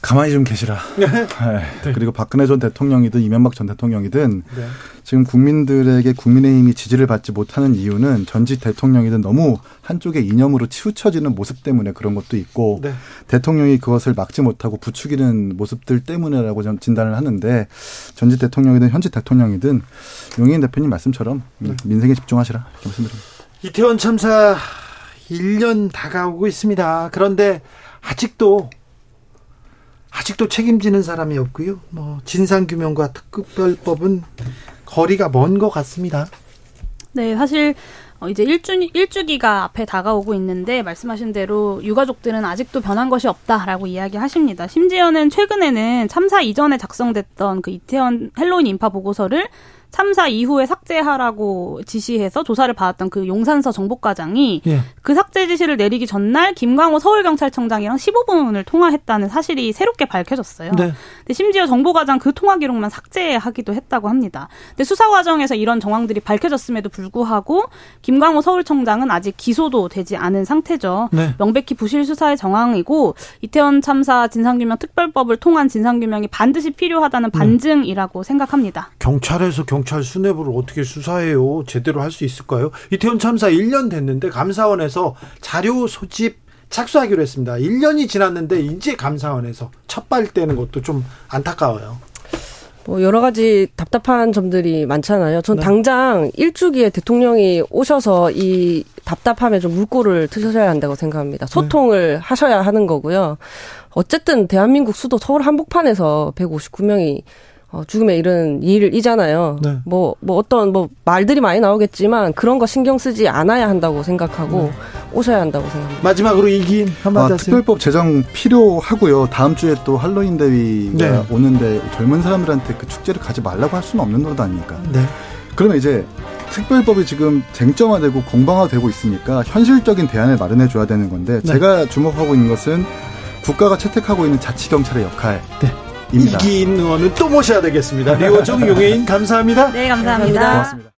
가만히 좀 계시라. 네. 네. 그리고 박근혜 전 대통령이든 이명박 전 대통령이든 네. 지금 국민들에게 국민의힘이 지지를 받지 못하는 이유는 전직 대통령이든 너무 한쪽의 이념으로 치우쳐지는 모습 때문에 그런 것도 있고 네. 대통령이 그것을 막지 못하고 부추기는 모습들 때문이라고 전 진단을 하는데 전직 대통령이든 현직 대통령이든 용인 대표님 말씀처럼 네. 민생에 집중하시라 이렇게 말씀드립니다. 이태원 참사 1년 다가오고 있습니다. 그런데 아직도 아직도 책임지는 사람이 없고요. 뭐 진상 규명과 특급별법은 거리가 먼 것 같습니다. 네, 사실 어, 이제 일주 일주기가 앞에 다가오고 있는데 말씀하신 대로 유가족들은 아직도 변한 것이 없다라고 이야기하십니다. 심지어는 최근에는 참사 이전에 작성됐던 그 이태원 헬로윈 인파 보고서를 참사 이후에 삭제하라고 지시해서 조사를 받았던 그 용산서 정보과장이 예. 그 삭제 지시를 내리기 전날 김광호 서울경찰청장이랑 15분을 통화했다는 사실이 새롭게 밝혀졌어요. 네. 근데 심지어 정보과장 그 통화 기록만 삭제하기도 했다고 합니다. 근데 수사 과정에서 이런 정황들이 밝혀졌음에도 불구하고 김광호 서울청장은 아직 기소도 되지 않은 상태죠. 네. 명백히 부실 수사의 정황이고 이태원 참사 진상규명 특별법을 통한 진상규명이 반드시 필요하다는 네. 반증이라고 네. 생각합니다. 경찰에서 경찰 수뇌부를 어떻게 수사해요? 제대로 할 수 있을까요? 이태원 참사 1년 됐는데 감사원에서 자료 소집 착수하기로 했습니다. 1년이 지났는데 이제 감사원에서 첫발 떼는 것도 좀 안타까워요. 뭐 여러 가지 답답한 점들이 많잖아요. 전 네. 당장 일주기에 대통령이 오셔서 이 답답함에 좀 물꼬를 트셔야 한다고 생각합니다. 네. 소통을 네. 하셔야 하는 거고요. 어쨌든 대한민국 수도 서울 한복판에서 159명이 어, 죽음에 이른 일이잖아요. 네. 뭐, 뭐 어떤 뭐 말들이 많이 나오겠지만 그런 거 신경 쓰지 않아야 한다고 생각하고 네. 오셔야 한다고 생각합니다. 마지막으로 이긴 한마디 아, 하세요. 특별법 제정 필요하고요. 다음 주에 또 할로윈 대위가 네. 오는데 젊은 사람들한테 그 축제를 가지 말라고 할 수는 없는 노릇 아닙니까? 네. 그러면 이제 특별법이 지금 쟁점화되고 공방화되고 있으니까 현실적인 대안을 마련해 줘야 되는 건데 네. 제가 주목하고 있는 것은 국가가 채택하고 있는 자치경찰의 역할. 네. 입니다. 이기인 의원은 또 모셔야 되겠습니다. 류호정 용해인 감사합니다. 네, 감사합니다. 고맙습니다.